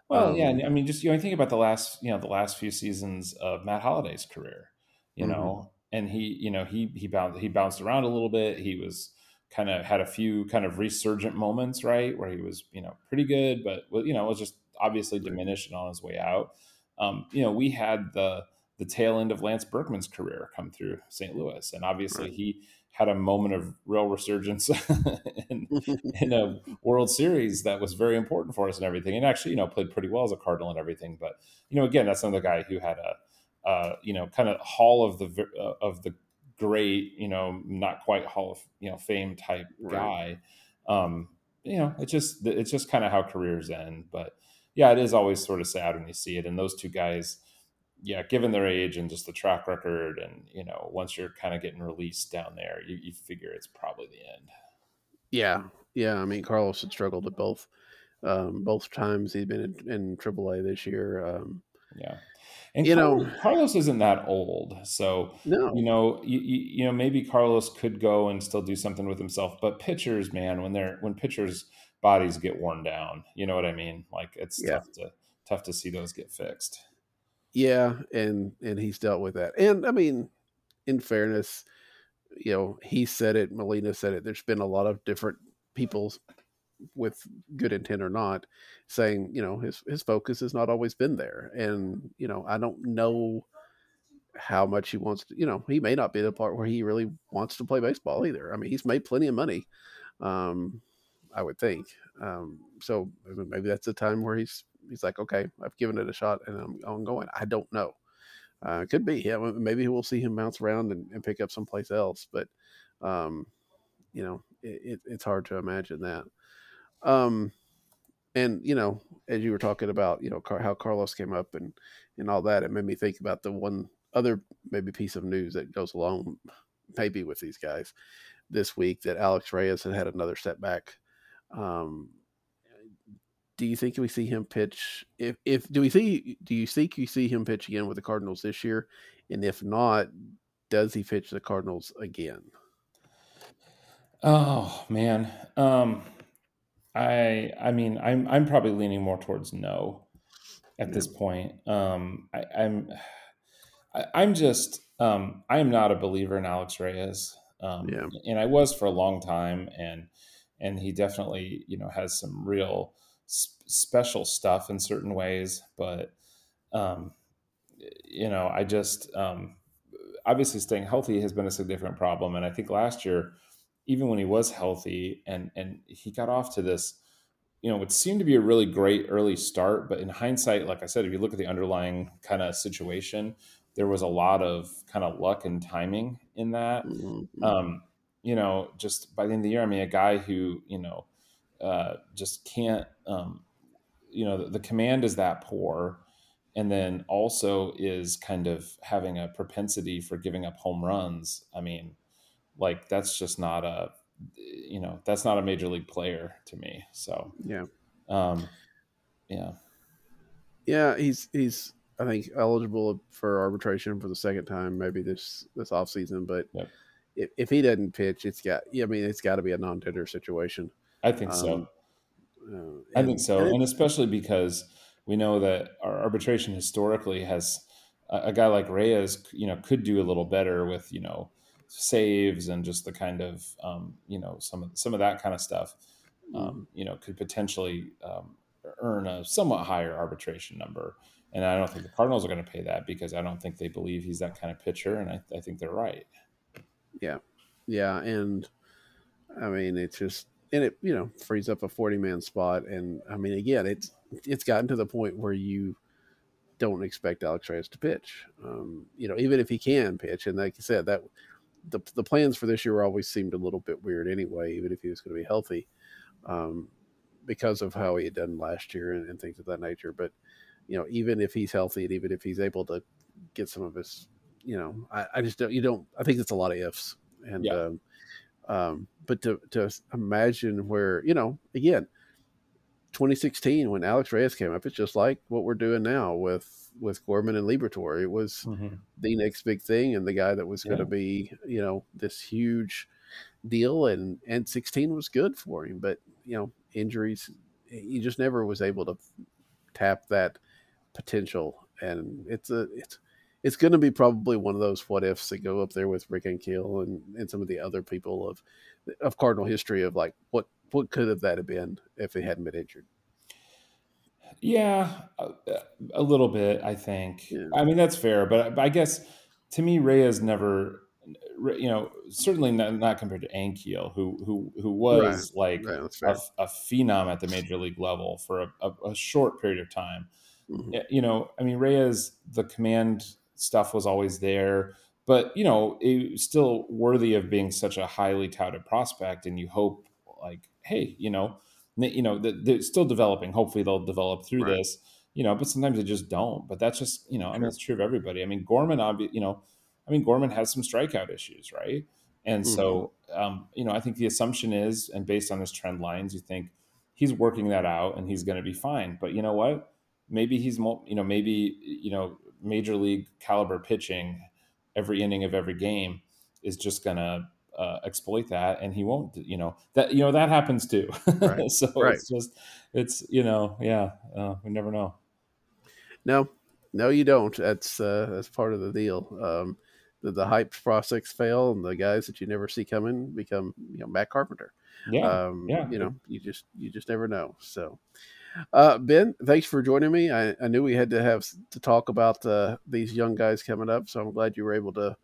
Well, um, yeah, I mean, just you know, think about the last you know the last few seasons of Matt Holliday's career, you mm-hmm. know, and he you know he he bounced he bounced around a little bit. He was kind of had a few kind of resurgent moments, right, where he was you know pretty good, but you know was just obviously diminished and on his way out. Um, you know, we had the the tail end of Lance Berkman's career come through St. Louis, and obviously right. he had a moment of real resurgence in, in, a World Series that was very important for us and everything. And actually, you know, played pretty well as a Cardinal and everything. But you know, again, that's another guy who had a, uh, you know, kind of Hall of the uh, of the great, you know, not quite Hall of you know Fame type right. guy. Um, you know, it's just it's just kind of how careers end. But yeah, it is always sort of sad when you see it. And those two guys yeah, given their age and just the track record, and you know, once you're kind of getting released down there, you, you figure it's probably the end. Yeah, yeah. I mean, Carlos had struggled at both um, both times he's been in, in AAA this year. Um, yeah, and you Carlos, know, Carlos isn't that old, so no. you know, you, you, know, maybe Carlos could go and still do something with himself. But pitchers, man, when they're when pitchers' bodies get worn down, you know what I mean? Like it's yeah. tough to tough to see those get fixed. Yeah, and and he's dealt with that. And I mean, in fairness, you know, he said it, Molina said it. There's been a lot of different people with good intent or not saying, you know, his his focus has not always been there. And, you know, I don't know how much he wants to, you know, he may not be the part where he really wants to play baseball either. I mean, he's made plenty of money. Um, I would think. Um, so maybe that's a time where he's he's like, okay, I've given it a shot and I'm, I'm going. I don't know. Uh, could be. Yeah, maybe we'll see him bounce around and, and pick up someplace else. But, um, you know, it, it, it's hard to imagine that. Um, and you know, as you were talking about, you know, Car- how Carlos came up and and all that, it made me think about the one other maybe piece of news that goes along maybe with these guys this week that Alex Reyes had had another setback um, do you think we see him pitch? If if do we see do you think you see him pitch again with the Cardinals this year? And if not, does he pitch the Cardinals again? Oh man, um, I I mean I'm I'm probably leaning more towards no at yeah. this point. Um, I, I'm I, am i am just um, I am not a believer in Alex Reyes. Um, yeah. and I was for a long time, and and he definitely you know has some real special stuff in certain ways, but um, you know, I just um, obviously staying healthy has been a significant problem, and I think last year, even when he was healthy and and he got off to this, you know, it seemed to be a really great early start, but in hindsight, like I said, if you look at the underlying kind of situation, there was a lot of kind of luck and timing in that. Mm-hmm. Um, you know, just by the end of the year, I mean, a guy who you know uh, just can't um, you know the, the, command is that poor and then also is kind of having a propensity for giving up home runs i mean like that's just not a you know that's not a major league player to me so yeah um yeah yeah he's he's i think eligible for arbitration for the second time maybe this this off season but yep. if, if he doesn't pitch it's got i mean it's got to be a non-tender situation I think um, so. Uh, I think so, and, it, and, especially because we know that our arbitration historically has a, a, guy like Reyes, you know, could do a little better with you know saves and just the kind of um, you know some of some of that kind of stuff. Um, mm-hmm. you know, could potentially um, earn a somewhat higher arbitration number. And I don't think the Cardinals are going to pay that because I don't think they believe he's that kind of pitcher, and I, I think they're right. Yeah, yeah, and I mean it's just and it you know frees up a 40 man spot and i mean again it's it's gotten to the point where you don't expect alex reyes to pitch um, you know even if he can pitch and like you said that the, the plans for this year always seemed a little bit weird anyway even if he was going to be healthy um, because of how he had done last year and, and, things of that nature but you know even if he's healthy and even if he's able to get some of his you know i, I just don't you don't i think it's a lot of ifs and yeah. um, um, but to to imagine where you know again, 2016 when Alex Reyes came up, it's just like what we're doing now with with Gorman and Liberatore. It was mm-hmm. the next big thing, and the guy that was going to be you know this huge deal, and and 16 was good for him, but you know injuries, he just never was able to tap that potential, and it's a it's it's going to be probably one of those what ifs that go up there with Rick Ankiel and, and some of the other people of of Cardinal history of like what what could have that have been if he hadn't been injured. Yeah, a, a little bit. I think. Yeah. I mean, that's fair, but, I guess to me, Reyes never, you know, certainly not, not compared to Ankiel, who who who was Right, like right, a, a phenom at the major league level for a, a, a short period of time. Mhm. You know, I mean, Reyes, the command stuff was always there, but you know, it still worthy of being such a highly touted prospect, and you hope, like, hey, you know, you know, they're still developing. Hopefully, they'll develop through Right. this. You know, but sometimes they just don't. But that's just, you know, I mean, it's true of everybody. I mean, Gorman, obvi- you know, I mean, Gorman has some strikeout issues, right? And so, um, you know, I think the assumption is, and based on his trend lines, you think he's working that out and he's going to be fine. But you know what? Maybe he's, mo- you know, maybe you know, major league caliber pitching every inning of every game is just going to uh, exploit that, and he won't. You know that you know that happens too. Right, so right. it's just, it's you know, yeah, uh, we never know. No, no, you don't. That's uh, that's part of the deal. Um, the, the hyped prospects fail, and the guys that you never see coming become, you know, Matt Carpenter. Yeah, um, yeah. you know, you just you just never know. So, uh, Ben, thanks for joining me. I, I knew we had to have to talk about uh, these young guys coming up, so I'm glad you were able to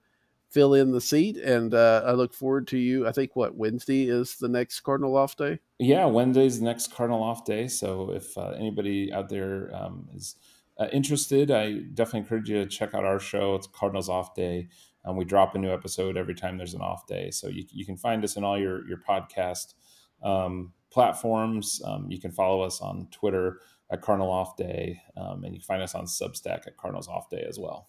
fill in the seat. And uh, I look forward to you. I think what Wednesday is the next Cardinal off day. Yeah, Wednesday's the next Cardinal off day. So if uh, anybody out there um, is uh, interested, I definitely encourage you to check out our show. It's Cardinals Off Day. Um, we drop a new episode every time there's an off day. So you, you can find us in all your, your podcast um, platforms. Um, you can follow us on Twitter at Cardinal Off Day. Um, and you can find us on Substack at Cardinals Off Day as well.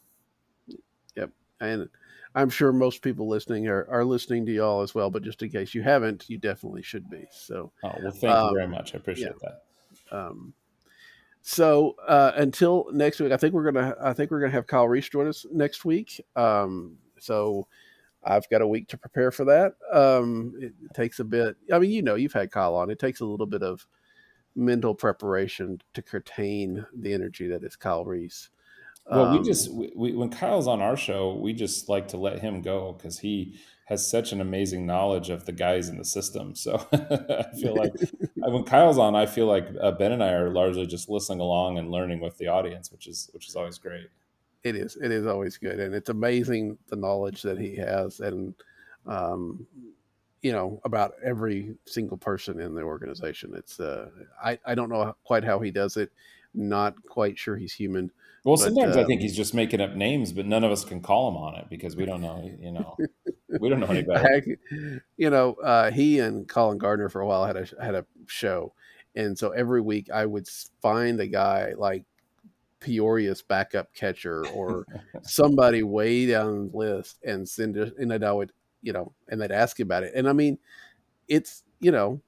Yep. And I'm sure most people listening are, are listening to y'all as well. But just in case you haven't, you definitely should be. So. Oh, well, thank Um, you very much. I appreciate that. Um, so uh, until next week, I think we're gonna I think we're gonna have Kyle Reis join us next week. Um, so I've got a week to prepare for that. Um, it takes a bit. I mean, you know, you've had Kyle on. It takes a little bit of mental preparation to contain the energy that is Kyle Reis. Well, we Um, just we, when Kyle's on our show, we just like to let him go because he has such an amazing knowledge of the guys in the system. So I feel like when Kyle's on, I feel like uh, Ben and I are largely just listening along and learning with the audience, which is which is always great. it is it is always good and it's amazing the knowledge that he has and um you know about every single person in the organization it's uh i i don't know quite how he does it not quite sure he's human Well, But, sometimes I um, think he's just making up names, but none of us can call him on it because we don't know. You know, we don't know any better. You know uh he and colin gardner for a while had a had a show and so every week i would find a guy like peoria's backup catcher or somebody way down the list and send it, and I would, you know, and they'd ask about it. And I mean, it's, you know,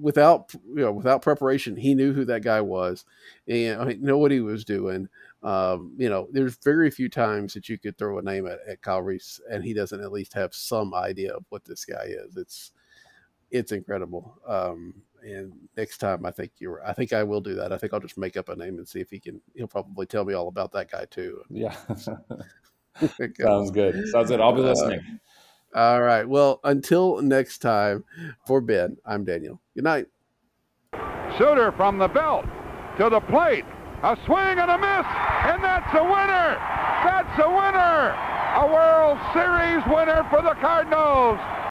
without, you know, without preparation, he knew who that guy was and I mean, know what he was doing. Um, you know, there's very few times that you could throw a name at, at Kyle Reis and he doesn't at least have some idea of what this guy is. It's, it's incredible. Um, and next time, I think you're. I think I will do that. I think I'll just make up a name and see if he can. He'll probably tell me all about that guy too. Yeah, sounds good. Sounds good. I'll be Uh, listening. All right. Well, until next time, for Ben, I'm Daniel. Good night. Shooter from the belt to the plate. A swing and a miss, and that's a winner. That's a winner. A World Series winner for the Cardinals.